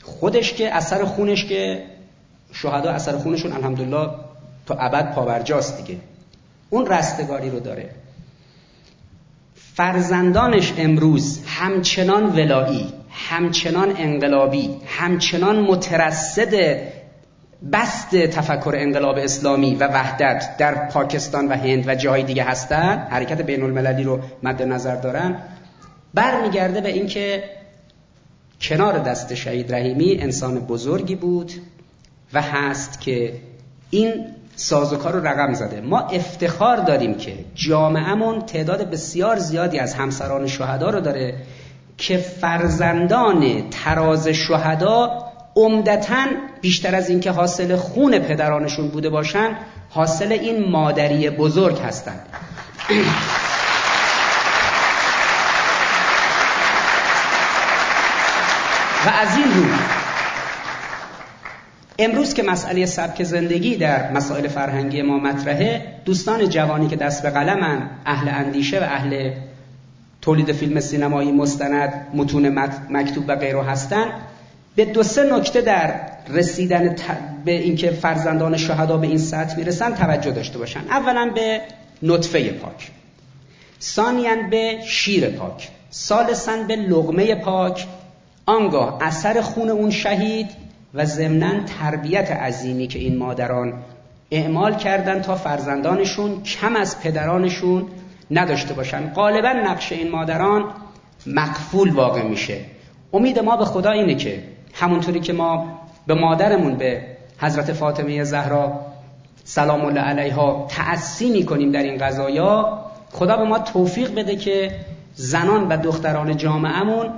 خودش که اثر خونش که شهدا اثر خونشون الحمدلله تا ابد پاورجاست دیگه. اون رستگاری رو داره. فرزندانش امروز همچنان ولایی همچنان انقلابی همچنان مترصد بست تفکر انقلاب اسلامی و وحدت در پاکستان و هند و جای دیگه هستن. حرکت بین المللی رو مد نظر دارن. برمیگرده به اینکه کنار دست شهید رحیمی انسان بزرگی بود و هست که این سازوکار رو رقم زده. ما افتخار داریم که جامعهمون تعداد بسیار زیادی از همسران شهدا رو داره که فرزندان تراز شهدا عمدتا بیشتر از اینکه حاصل خون پدرانشون بوده باشن حاصل این مادری بزرگ هستند و از این رو امروز که مسئله سبک زندگی در مسائل فرهنگی ما مطرحه دوستان جوانی که دست به قلمن اهل اندیشه و اهل تولید فیلم سینمایی مستند متون مکتوب و غیره هستن به دو سه نکته در رسیدن به اینکه فرزندان شهدا به این سطح می‌رسن توجه داشته باشن. اولا به نطفه پاک. ثانیا به شیر پاک. ثالثا به لغمه پاک. آنگاه اثر خون اون شهید و ضمنا تربیت عظیمی که این مادران اعمال کردن تا فرزندانشون کم از پدرانشون نداشته باشن. غالبا نقش این مادران مقفول واقع میشه. امید ما به خدا اینه که همونطوری که ما به مادرمون به حضرت فاطمه زهرا سلام الله علیها تأسی می‌کنیم در این قضایا خدا به ما توفیق بده که زنان و دختران جامعهمون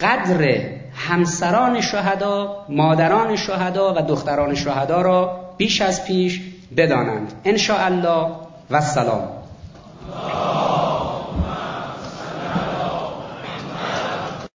قدر همسران شهدا مادران شهدا و دختران شهدا را بیش از پیش بدانند. ان الله و سلام.